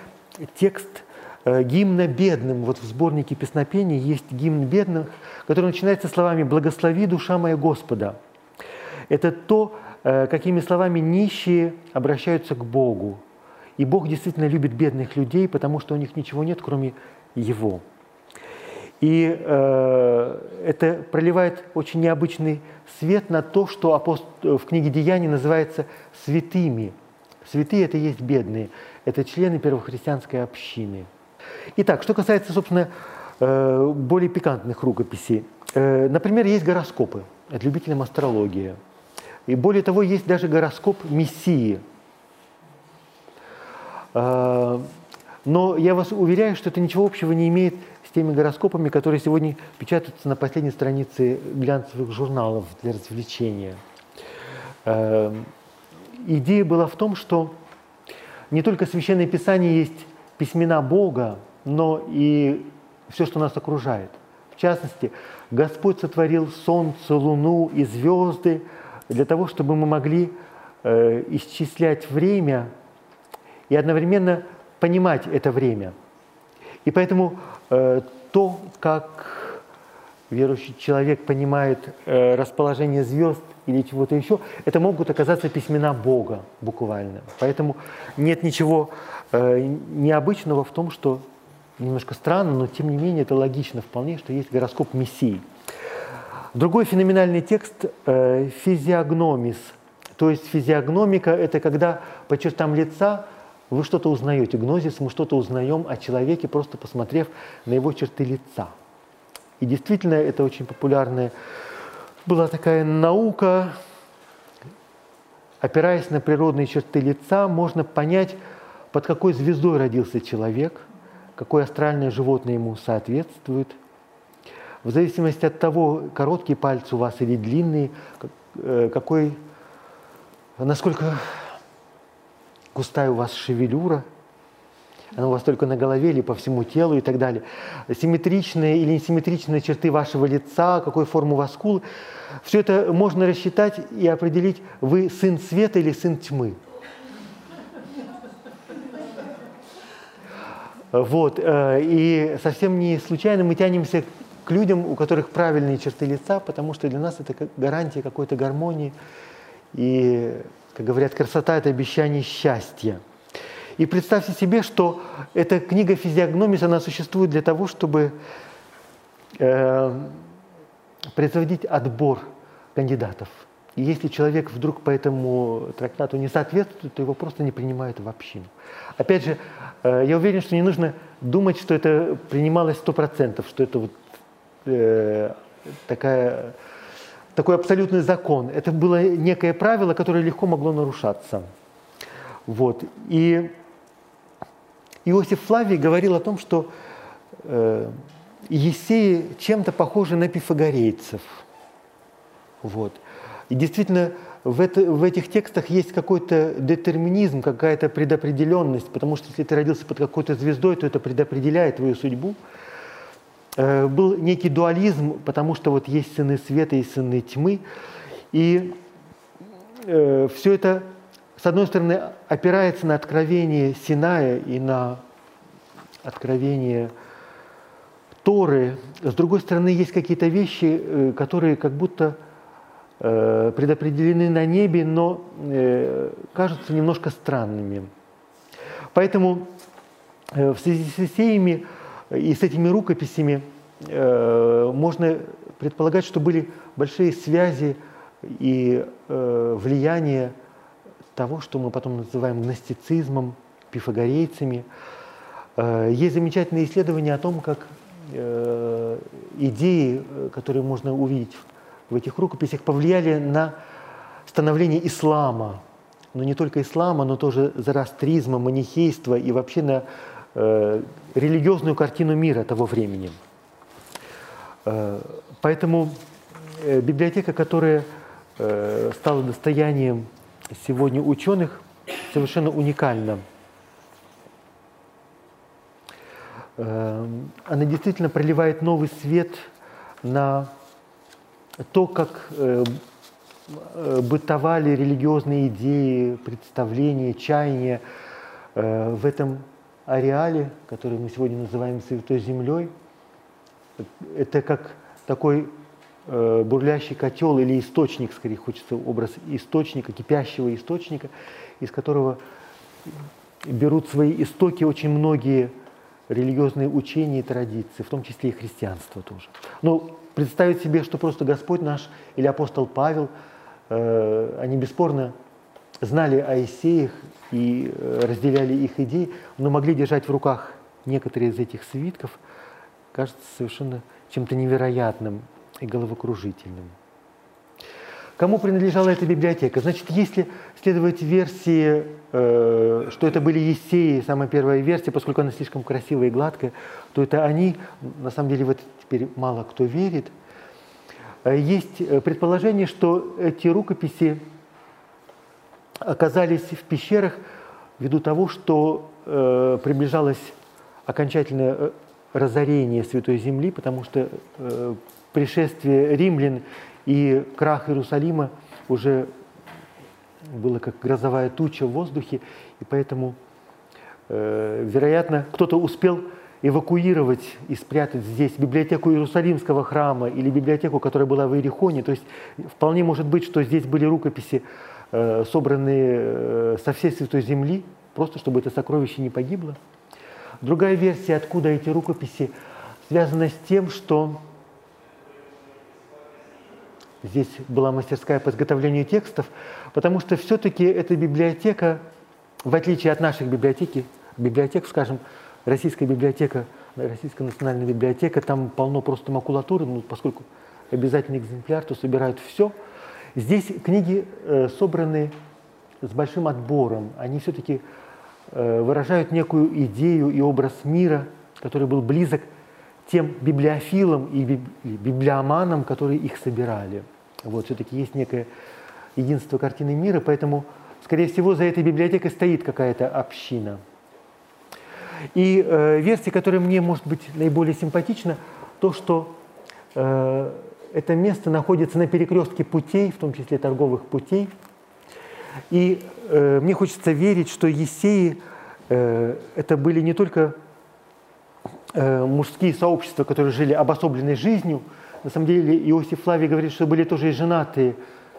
текст Э, гимна бедным. Вот в сборнике песнопений есть гимн бедным, который начинается словами «Благослови душа моя Господа». Это то, э, какими словами нищие обращаются к Богу. И Бог действительно любит бедных людей, потому что у них ничего нет, кроме Его. И э, это проливает очень необычный свет на то, что апост... в книге Деяний называется святыми. Святые – это есть бедные, это члены первохристианской общины – Итак, что касается, собственно, э, более пикантных рукописей. Э, например, есть гороскопы от любителям астрологии. И более того, есть даже гороскоп Мессии. Э, но я вас уверяю, что это ничего общего не имеет теми гороскопами, которые сегодня печатаются на последней странице глянцевых журналов для развлечения. Идея была в том, что не только Священное Писание есть письмена Бога, но и все, что нас окружает. В частности, Господь сотворил солнце, луну и звезды для того, чтобы мы могли э, исчислять время и одновременно понимать это время. И поэтому то, как верующий человек понимает э, расположение звезд или чего-то еще, это могут оказаться письмена Бога буквально. Поэтому нет ничего э, необычного в том, что немножко странно, но тем не менее это логично вполне, что есть гороскоп Мессии. Другой феноменальный текст э, – физиогномис. То есть физиогномика – это когда по чертам лица вы что-то узнаете. Гнозис мы что-то узнаем о человеке, просто посмотрев на его черты лица. И действительно, это очень популярная была такая наука. Опираясь на природные черты лица, можно понять, под какой звездой родился человек – какое астральное животное ему соответствует. В зависимости от того, короткие пальцы у вас или длинные, э, какой, насколько густая у вас шевелюра, она у вас только на голове или по всему телу и так далее. Симметричные или несимметричные черты вашего лица, какой формы у вас скулы. Все это можно рассчитать и определить, вы сын света или сын тьмы. Вот. Э, и совсем не случайно мы тянемся к людям, у которых правильные черты лица, потому что для нас это гарантия какой-то гармонии. И, как говорят, красота – это обещание счастья. И представьте себе, что эта книга «Физиогномис», она существует для того, чтобы э, производить отбор кандидатов. И если человек вдруг по этому трактату не соответствует, то его просто не принимают в общину. Опять же, Э, я уверен, что не нужно думать, что это принималось сто процентов, что это вот э, такая, такой абсолютный закон. Это было некое правило, которое легко могло нарушаться. Вот. И Иосиф Флавий говорил о том, что э, Есеи чем-то похожи на пифагорейцев. Вот. И действительно, в, это, в этих текстах есть какой-то детерминизм, какая-то предопределенность, потому что если ты родился под какой-то звездой, то это предопределяет твою судьбу. Э, был некий дуализм, потому что вот есть сыны света и сыны тьмы. И э, все это, с одной стороны, опирается на откровение Синая и на откровение Торы. С другой стороны, есть какие-то вещи, э, которые как будто э, предопределены на небе, но э, кажутся немножко странными. Поэтому в связи с Исеями и с этими рукописями можно предполагать, что были большие связи и влияние того, что мы потом называем гностицизмом, пифагорейцами. Есть замечательные исследования о том, как Э, идеи, э, которые можно увидеть в этих рукописях, повлияли на становление ислама. Но не только ислама, но тоже зарастризма, манихейства и вообще на э, религиозную картину мира того времени. Э, поэтому э, библиотека, которая э, стала достоянием сегодня ученых, совершенно уникальна. Она действительно проливает новый свет на то, как э, э, бытовали религиозные идеи, представления, чаяния э, в этом ареале, который мы сегодня называем Святой Землей. Это как такой бурлящий котел или источник, скорее хочется образ источника, кипящего источника, из которого берут свои истоки очень многие религиозные учения и традиции, в том числе и христианство тоже. Ну, представить себе, что просто Господь наш или апостол Павел, э, они бесспорно знали о Исеях и э, разделяли их идеи, но могли держать в руках некоторые из этих свитков, кажется совершенно чем-то невероятным и головокружительным. Кому принадлежала эта библиотека? Значит, если следовать версии, э, что это были Есеи, самая первая версия, поскольку она слишком красивая и гладкая, то это они, на самом деле в это теперь мало кто верит. Э, есть э, предположение, что эти рукописи оказались в пещерах ввиду того, что э, приближалось окончательное э, разорение Святой Земли, потому что э, пришествие римлян и крах Иерусалима уже было как грозовая туча в воздухе, и поэтому, э, вероятно, кто-то успел эвакуировать и спрятать здесь библиотеку Иерусалимского храма или библиотеку, которая была в Иерихоне. То есть вполне может быть, что здесь были рукописи, э, собранные э, со всей Святой Земли, просто чтобы это сокровище не погибло. Другая версия, откуда эти рукописи, связана с тем, что Здесь была мастерская по изготовлению текстов, потому что все-таки эта библиотека, в отличие от наших библиотеки, библиотек, скажем, российская библиотека, российская национальная библиотека, там полно просто макулатуры, ну, поскольку обязательный экземпляр, то собирают все. Здесь книги э, собраны с большим отбором. Они все-таки э, выражают некую идею и образ мира, который был близок тем библиофилам и библиоманам, которые их собирали. Вот, все-таки есть некое единство картины мира, поэтому, скорее всего, за этой библиотекой стоит какая-то община. И э, версия, которая мне, может быть, наиболее симпатична, то, что э, это место находится на перекрестке путей, в том числе торговых путей. И э, мне хочется верить, что Есеи э, это были не только э, мужские сообщества, которые жили обособленной жизнью, на самом деле Иосиф Флавий говорит, что были тоже и женатые,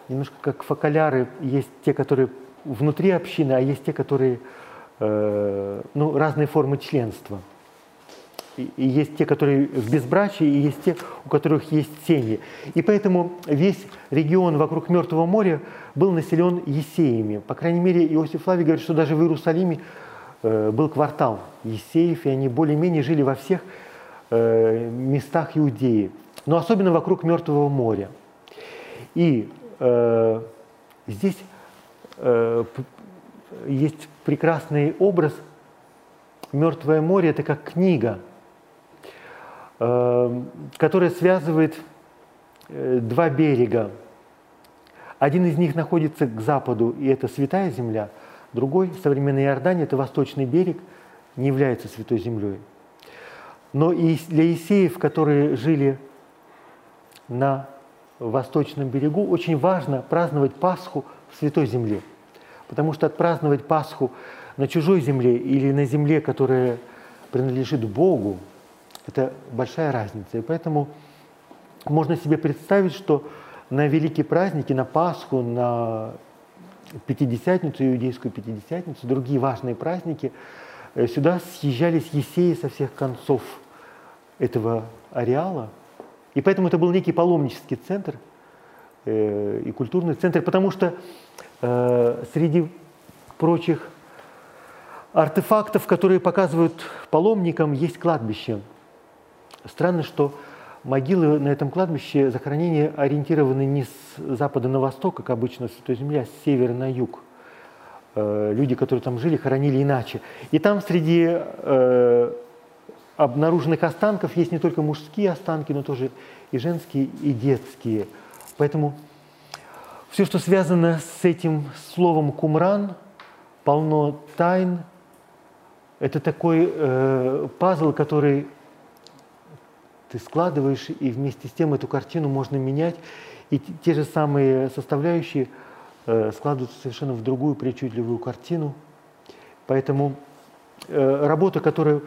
немножко как факаляры. Есть те, которые внутри общины, а есть те, которые э, ну, разные формы членства. И, есть те, которые в безбрачии, и есть те, у которых есть семьи. И поэтому весь регион вокруг Мертвого моря был населен есеями. По крайней мере, Иосиф Флавий говорит, что даже в Иерусалиме э, был квартал есеев, и они более-менее жили во всех э, местах Иудеи но особенно вокруг Мертвого моря. И э, здесь э, есть прекрасный образ. Мертвое море – это как книга. Э, которая связывает э, два берега. Один из них находится к западу, и это Святая Земля. Другой, современный Иордания, это Восточный берег, не является Святой Землей. Но и для Исеев, которые жили на Восточном берегу, очень важно праздновать Пасху в Святой Земле. Потому что отпраздновать Пасху на чужой земле или на земле, которая принадлежит Богу, это большая разница. И поэтому можно себе представить, что на великие праздники, на Пасху, на Пятидесятницу, иудейскую Пятидесятницу, другие важные праздники, э, сюда съезжались есеи со всех концов этого ареала. И поэтому это был некий паломнический центр э, и культурный центр, потому что э, среди прочих артефактов, которые показывают паломникам, есть кладбище. Странно, что могилы на этом кладбище захоронения ориентированы не с запада на восток, как обычно Святой Земле, а с севера на юг. Э, люди, которые там жили, хоронили иначе. И там среди э, обнаруженных останков есть не только мужские останки, но тоже и женские, и детские. Поэтому все, что связано с этим словом «кумран», полно тайн, это такой э, пазл, который ты складываешь, и вместе с тем эту картину можно менять, и те же самые составляющие э, складываются совершенно в другую причудливую картину. Поэтому э, работа, которую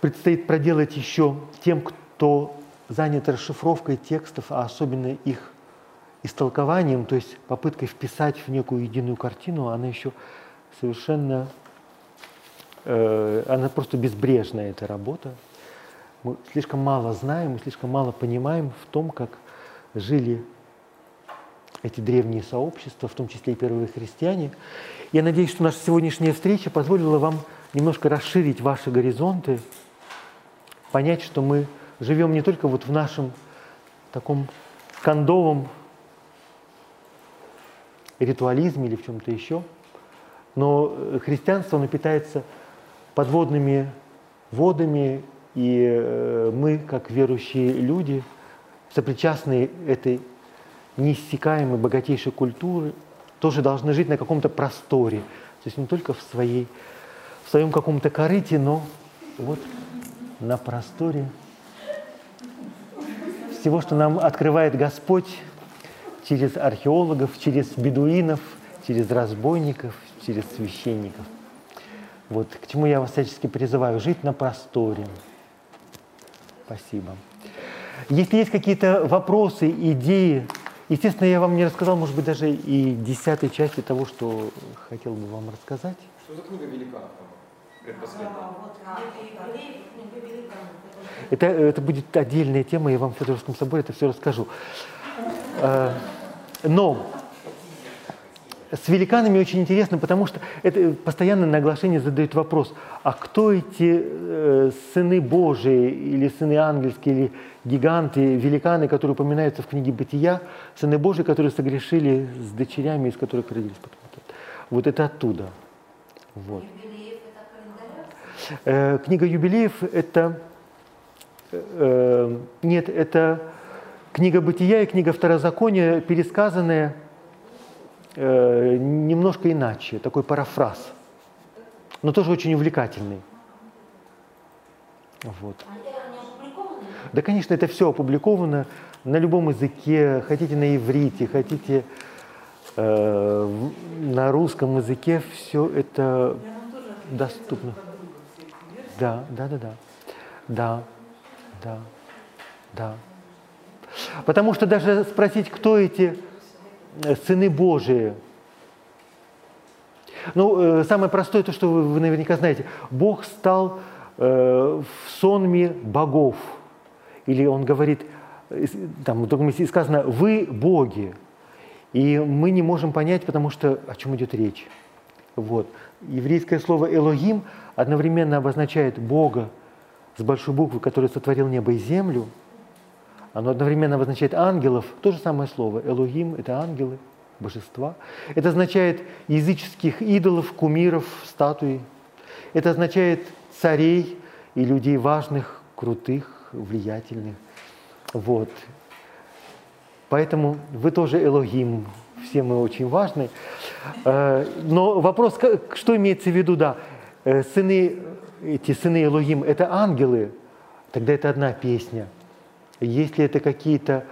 предстоит проделать еще тем, кто занят расшифровкой текстов, а особенно их истолкованием, то есть попыткой вписать в некую единую картину, она еще совершенно Э, она просто безбрежная, эта работа. Мы слишком мало знаем, мы слишком мало понимаем в том, как жили эти древние сообщества, в том числе и первые христиане. Я надеюсь, что наша сегодняшняя встреча позволила вам немножко расширить ваши горизонты, понять, что мы живем не только вот в нашем таком кондовом ритуализме или в чем-то еще, но христианство, оно питается подводными водами, и э, мы, как верующие люди, сопричастные этой неиссякаемой, богатейшей культуры, тоже должны жить на каком-то просторе. То есть не только в, своей, в своем каком-то корыте, но вот на просторе всего, что нам открывает Господь через археологов, через бедуинов, через разбойников, через священников. Вот к чему я вас всячески призываю, жить на просторе. Спасибо. Если есть какие-то вопросы, идеи, естественно, я вам не рассказал, может быть, даже и десятой части того, что хотел бы вам рассказать. Что за книга великанов? Это, это будет отдельная тема, я вам в Федоровском соборе это все расскажу. А, но с великанами очень интересно, потому что это постоянно на оглашение задают вопрос, а кто эти э, сыны Божии или сыны ангельские или гиганты, великаны, которые упоминаются в книге «Бытия», сыны Божии, которые согрешили с дочерями, из которых родились потом. Вот это оттуда. Вот. Э, книга юбилеев – это… Э, нет, это книга «Бытия» и книга «Второзакония», пересказанная – э, немножко иначе, такой парафраз, но тоже очень увлекательный. Вот. Да, конечно, это все опубликовано на любом языке, хотите на иврите, хотите э, на русском языке, все это доступно. Да, да, да, да. Да, да, да. Потому что даже спросить, кто эти сыны Божии. Ну, э, самое простое, то, что вы, вы наверняка знаете. Бог стал э, в сонме богов. Или он говорит, э, там в другом месте сказано, вы боги. И мы не можем понять, потому что о чем идет речь. Вот. Еврейское слово «элогим» одновременно обозначает Бога с большой буквы, который сотворил небо и землю – оно одновременно обозначает ангелов, то же самое слово. Элогим – это ангелы, божества. Это означает языческих идолов, кумиров, статуи. Это означает царей и людей важных, крутых, влиятельных. Вот. Поэтому вы тоже Элогим, все мы очень важны. Э, но вопрос, что имеется в виду, да, э, сыны, эти сыны Элогим – это ангелы, тогда это одна песня. Если это какие-то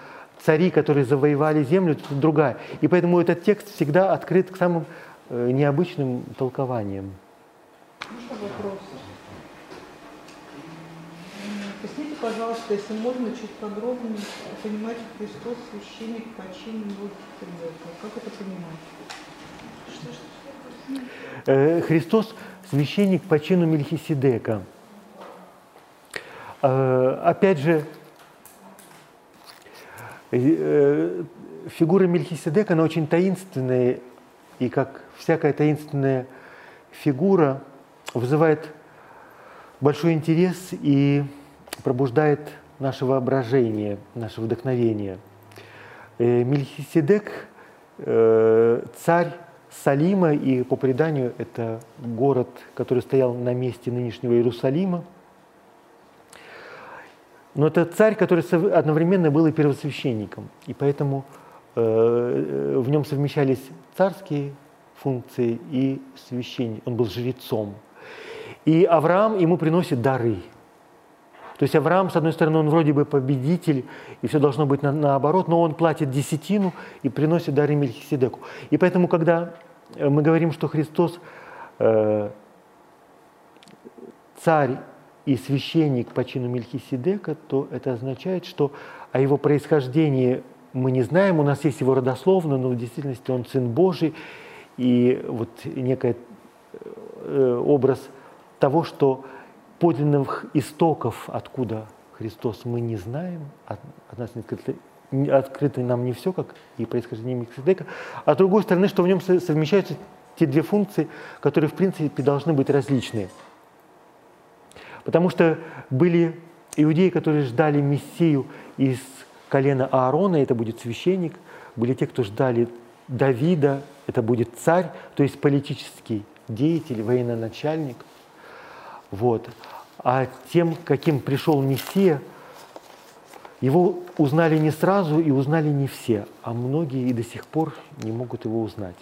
цари, которые завоевали землю, то это другая. И поэтому этот текст всегда открыт к самым э, необычным толкованиям. Можно вопрос? Поясните, пожалуйста, если можно, чуть подробнее понимать Христос, священник по чину. Как это понимать? Э, Христос священник по чину Мельхиседека. Э, опять же, фигура Мельхиседека, она очень таинственная, и как всякая таинственная фигура вызывает большой интерес и пробуждает наше воображение, наше вдохновение. Э, Мельхиседек э, – царь Салима, и по преданию это город, который стоял на месте нынешнего Иерусалима. Но это царь, который одновременно был и первосвященником, и поэтому э, в нем совмещались царские функции и священник. Он был жрецом. И Авраам ему приносит дары – то есть Авраам, с одной стороны, он вроде бы победитель, и все должно быть на, наоборот, но он платит десятину и приносит дары Мельхиседеку. И поэтому, когда э, мы говорим, что Христос э, царь и священник по чину Мельхиседека, то это означает, что о его происхождении мы не знаем, у нас есть его родословно, но в действительности он Сын Божий, и вот некий э, образ того, что подлинных истоков, откуда Христос, мы не знаем, от, нас не открыто, открыто нам не все, как и происхождение Мельхиседека, а с другой стороны, что в нем совмещаются те две функции, которые в принципе должны быть различные. Потому что были иудеи, которые ждали Мессию из колена Аарона, это будет священник, были те, кто ждали Давида, это будет царь, то есть политический деятель, военачальник – вот. А тем, каким пришел Мессия, его узнали не сразу и узнали не все, а многие и до сих пор не могут его узнать.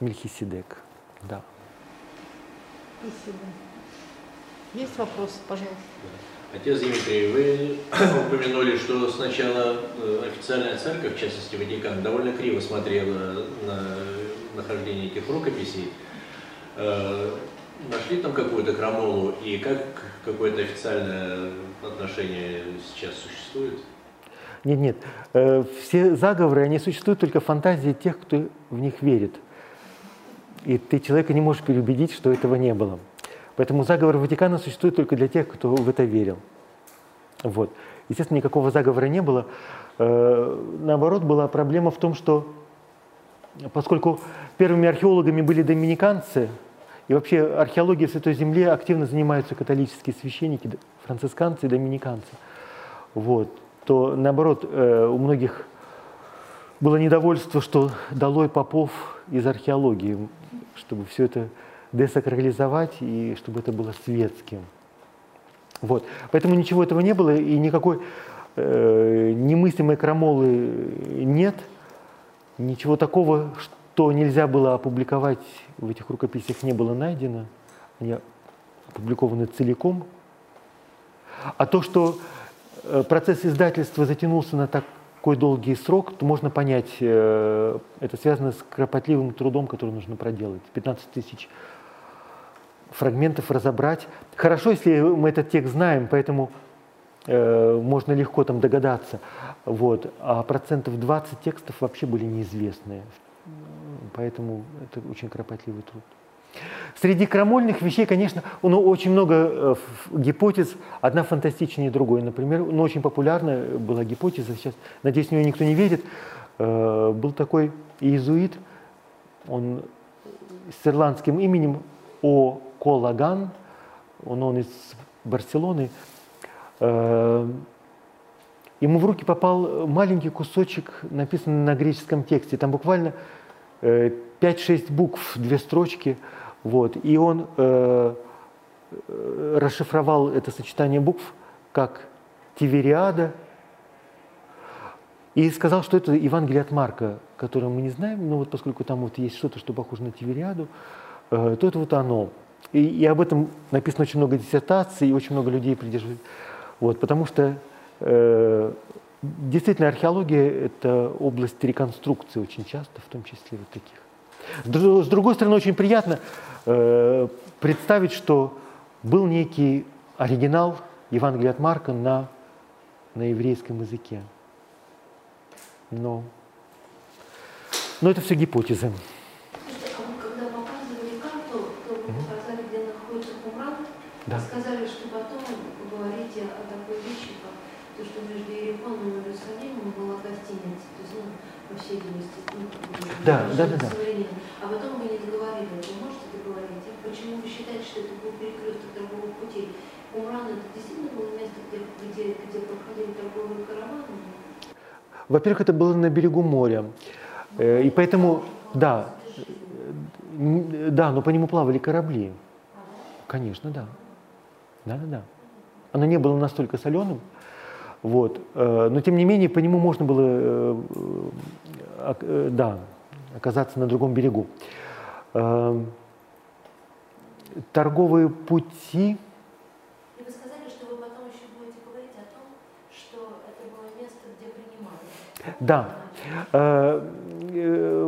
Мельхиседек, да. Спасибо. Есть вопросы, пожалуйста? Отец Дмитрий, вы <coughs> упомянули, что сначала э, официальная церковь, в частности Ватикан, довольно криво смотрела на нахождение этих рукописей. Э, Нашли там какую-то крамолу и как какое-то официальное отношение сейчас существует? Нет, нет. Э, все заговоры, они существуют только в фантазии тех, кто в них верит. И ты человека не можешь переубедить, что этого не было. Поэтому заговор Ватикана существует только для тех, кто в это верил. Вот. Естественно, никакого заговора не было. Э, наоборот, была проблема в том, что поскольку первыми археологами были доминиканцы, и вообще археологией в Святой Земле активно занимаются католические священники, францисканцы и доминиканцы. Вот. То наоборот, э, у многих было недовольство, что долой попов из археологии, чтобы все это десакрализовать и чтобы это было светским. Вот. Поэтому ничего этого не было и никакой э, немыслимой крамолы нет, ничего такого, что нельзя было опубликовать в этих рукописях не было найдено, они опубликованы целиком. А то, что э, процесс издательства затянулся на такой долгий срок, то можно понять, э, это связано с кропотливым трудом, который нужно проделать. 15 тысяч фрагментов разобрать. Хорошо, если мы этот текст знаем, поэтому э, можно легко там догадаться. Вот. А процентов 20 текстов вообще были неизвестные поэтому это очень кропотливый труд. Среди крамольных вещей, конечно, ну, очень много э, гипотез, одна фантастичнее другой. Например, ну, очень популярная была гипотеза, сейчас, надеюсь, в нее никто не верит, э, был такой иезуит, он с ирландским именем О. Колаган, он, он из Барселоны, э, ему в руки попал маленький кусочек, написанный на греческом тексте, там буквально 5-6 букв, две строчки, вот, и он э, расшифровал это сочетание букв как Тивериада, и сказал, что это Евангелие от Марка, которое мы не знаем, но вот поскольку там вот есть что-то, что похоже на Тивериаду, э, то это вот оно. И, и об этом написано очень много диссертаций, и очень много людей придерживают. Вот, потому что э, действительно археология – это область реконструкции очень часто, в том числе вот таких. С другой стороны, очень приятно э, представить, что был некий оригинал Евангелия от Марка на, на еврейском языке. Но, но это все гипотезы. Да. Сказали, что потом говорите о такой вещи, как то, что между Иерихоном и Иерусалимом была гостиница, то есть, ну, по всей видимости, ну, да, да, да, да. А потом вы не договорили, вы можете договорить? Почему вы считаете, что это был перекресток торговых путей? Умран это действительно было место, где, где, где проходили торговые караваны? Во-первых, это было на берегу моря. Э, и поэтому, да, да, но по нему плавали корабли. Конечно, да. Да, да, да. Оно не было настолько соленым, вот. Э, но тем не менее по нему можно было, э, э, да, оказаться на другом берегу. Торговые пути. И вы сказали, что вы потом еще будете говорить о том, что это было место, где принимали. Да.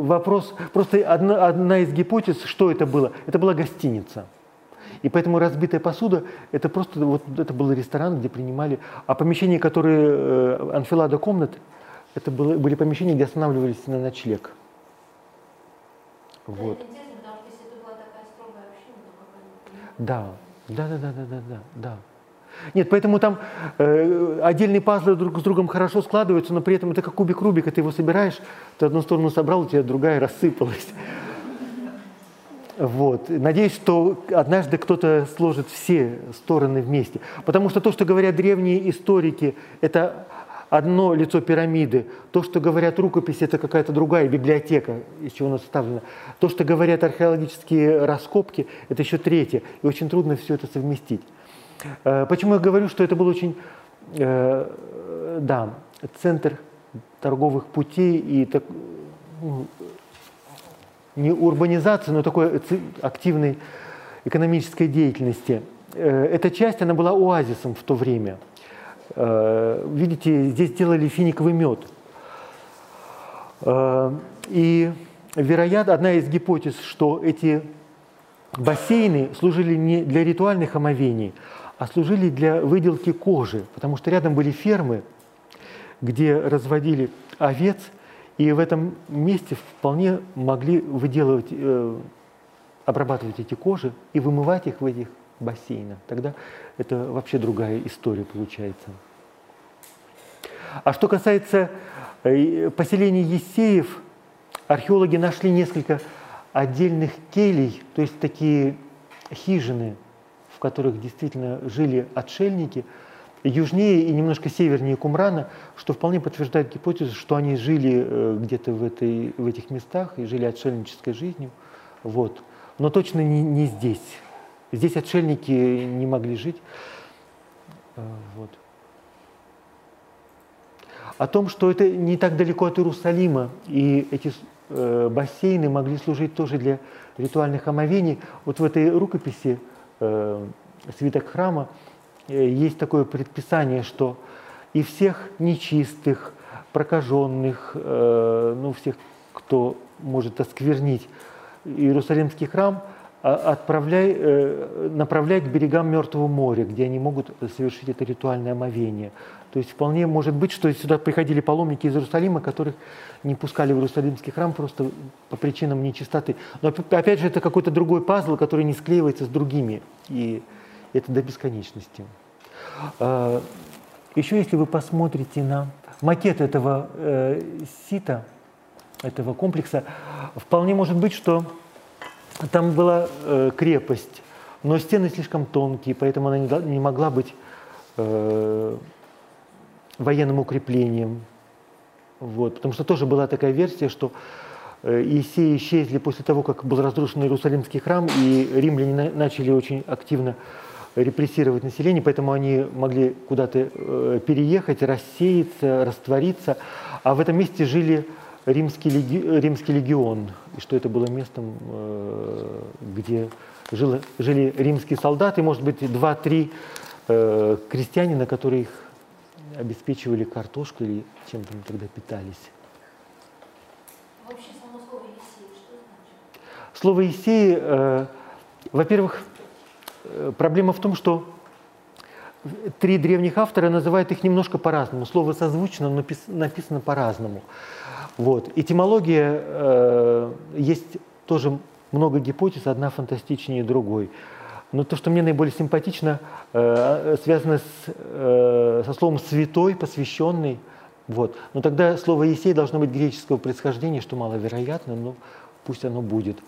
Вопрос, просто одна, одна из гипотез, что это было? Это была гостиница. И поэтому разбитая посуда – это просто вот это был ресторан, где принимали, а помещения, которые э, анфилада комнат, это было, были помещения, где останавливались на ночлег. Вот. Да, да, да, да, да, да, да, да. Нет, поэтому там э, отдельные пазлы друг с другом хорошо складываются, но при этом это как кубик Рубика, ты его собираешь, ты одну сторону собрал, у тебя другая рассыпалась. Вот. Надеюсь, что однажды кто-то сложит все стороны вместе. Потому что то, что говорят древние историки, это одно лицо пирамиды. То, что говорят рукописи, это какая-то другая библиотека, из чего она составлена. То, что говорят археологические раскопки, это еще третье. И очень трудно все это совместить. Э, почему я говорю, что это был очень, э, да, центр торговых путей и ну, не урбанизации, но такой активной экономической деятельности. Э, эта часть, она была оазисом в то время. Э, видите, здесь делали финиковый мед. Э, и, вероятно, одна из гипотез, что эти бассейны служили не для ритуальных омовений, а служили для выделки кожи, потому что рядом были фермы, где разводили овец – и в этом месте вполне могли выделывать, э, обрабатывать эти кожи и вымывать их в этих бассейнах. Тогда это вообще другая история получается. А что касается э, поселения Есеев, археологи нашли несколько отдельных келей, то есть такие хижины, в которых действительно жили отшельники – южнее и немножко севернее Кумрана, что вполне подтверждает гипотезу, что они жили э, где-то в, этой, в этих местах и жили отшельнической жизнью. Вот. Но точно не, не здесь. Здесь отшельники не могли жить. Э, вот. О том, что это не так далеко от Иерусалима, и эти э, бассейны могли служить тоже для ритуальных омовений. Вот в этой рукописи э, свиток храма есть такое предписание, что и всех нечистых, прокаженных, э, ну, всех, кто может осквернить Иерусалимский храм, а, отправляй, э, направлять к берегам Мертвого моря, где они могут совершить это ритуальное омовение. То есть вполне может быть, что сюда приходили паломники из Иерусалима, которых не пускали в Иерусалимский храм просто по причинам нечистоты. Но опять же, это какой-то другой пазл, который не склеивается с другими. И это до бесконечности. А, еще если вы посмотрите на макет этого э, сита, этого комплекса, вполне может быть, что там была э, крепость, но стены слишком тонкие, поэтому она не, могла быть э, военным укреплением. Вот, потому что тоже была такая версия, что Иисеи исчезли после того, как был разрушен Иерусалимский храм, и римляне начали очень активно репрессировать население, поэтому они могли куда-то э, переехать, рассеяться, раствориться. А в этом месте жили римский, леги, римский легион, и что это было местом, э, где жило, жили римские солдаты, может быть, два-три э, крестьянина, которые их обеспечивали картошкой или чем-то тогда питались. Вообще само слово Есей, что значит? Слово Есей, э, во-первых, проблема в том, что три древних автора называют их немножко по-разному. Слово созвучно, но пис- написано по-разному. Вот. Этимология э, есть тоже много гипотез, одна фантастичнее другой. Но то, что мне наиболее симпатично, э, связано с, э, со словом «святой», «посвященный». Вот. Но тогда слово «есей» должно быть греческого происхождения, что маловероятно, но пусть оно будет.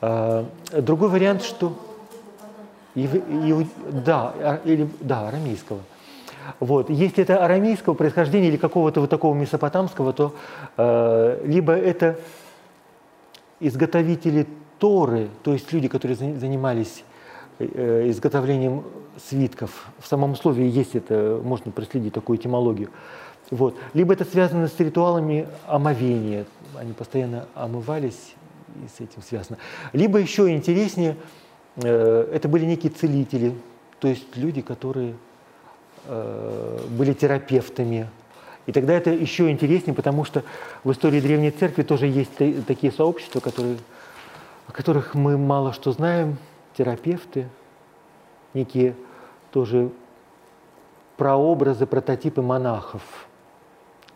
Э, другой вариант, что... Ев- ев- да, а- или, да, арамейского. Вот. Если это арамейского происхождения или какого-то вот такого месопотамского, то э, либо это изготовители Торы, то есть люди, которые за- занимались э, изготовлением свитков. В самом слове есть это, можно проследить такую этимологию. Вот. Либо это связано с ритуалами омовения. Они постоянно омывались, и с этим связано. Либо еще интереснее, это были некие целители, то есть люди, которые э, были терапевтами. И тогда это еще интереснее, потому что в истории Древней Церкви тоже есть та- такие сообщества, которые, о которых мы мало что знаем, терапевты, некие тоже прообразы, прототипы монахов,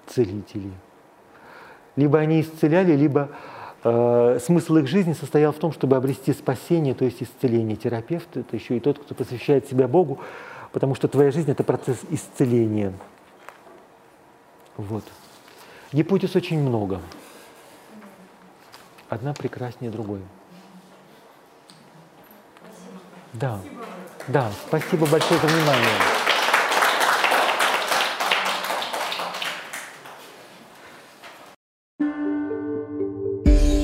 целителей. Либо они исцеляли, либо э, смысл их жизни состоял в том, чтобы обрести спасение, то есть исцеление. Терапевт – это еще и тот, кто посвящает себя Богу, потому что твоя жизнь – это процесс исцеления. Вот. Гипотез очень много. Одна прекраснее другой. Да. Да, спасибо большое за внимание.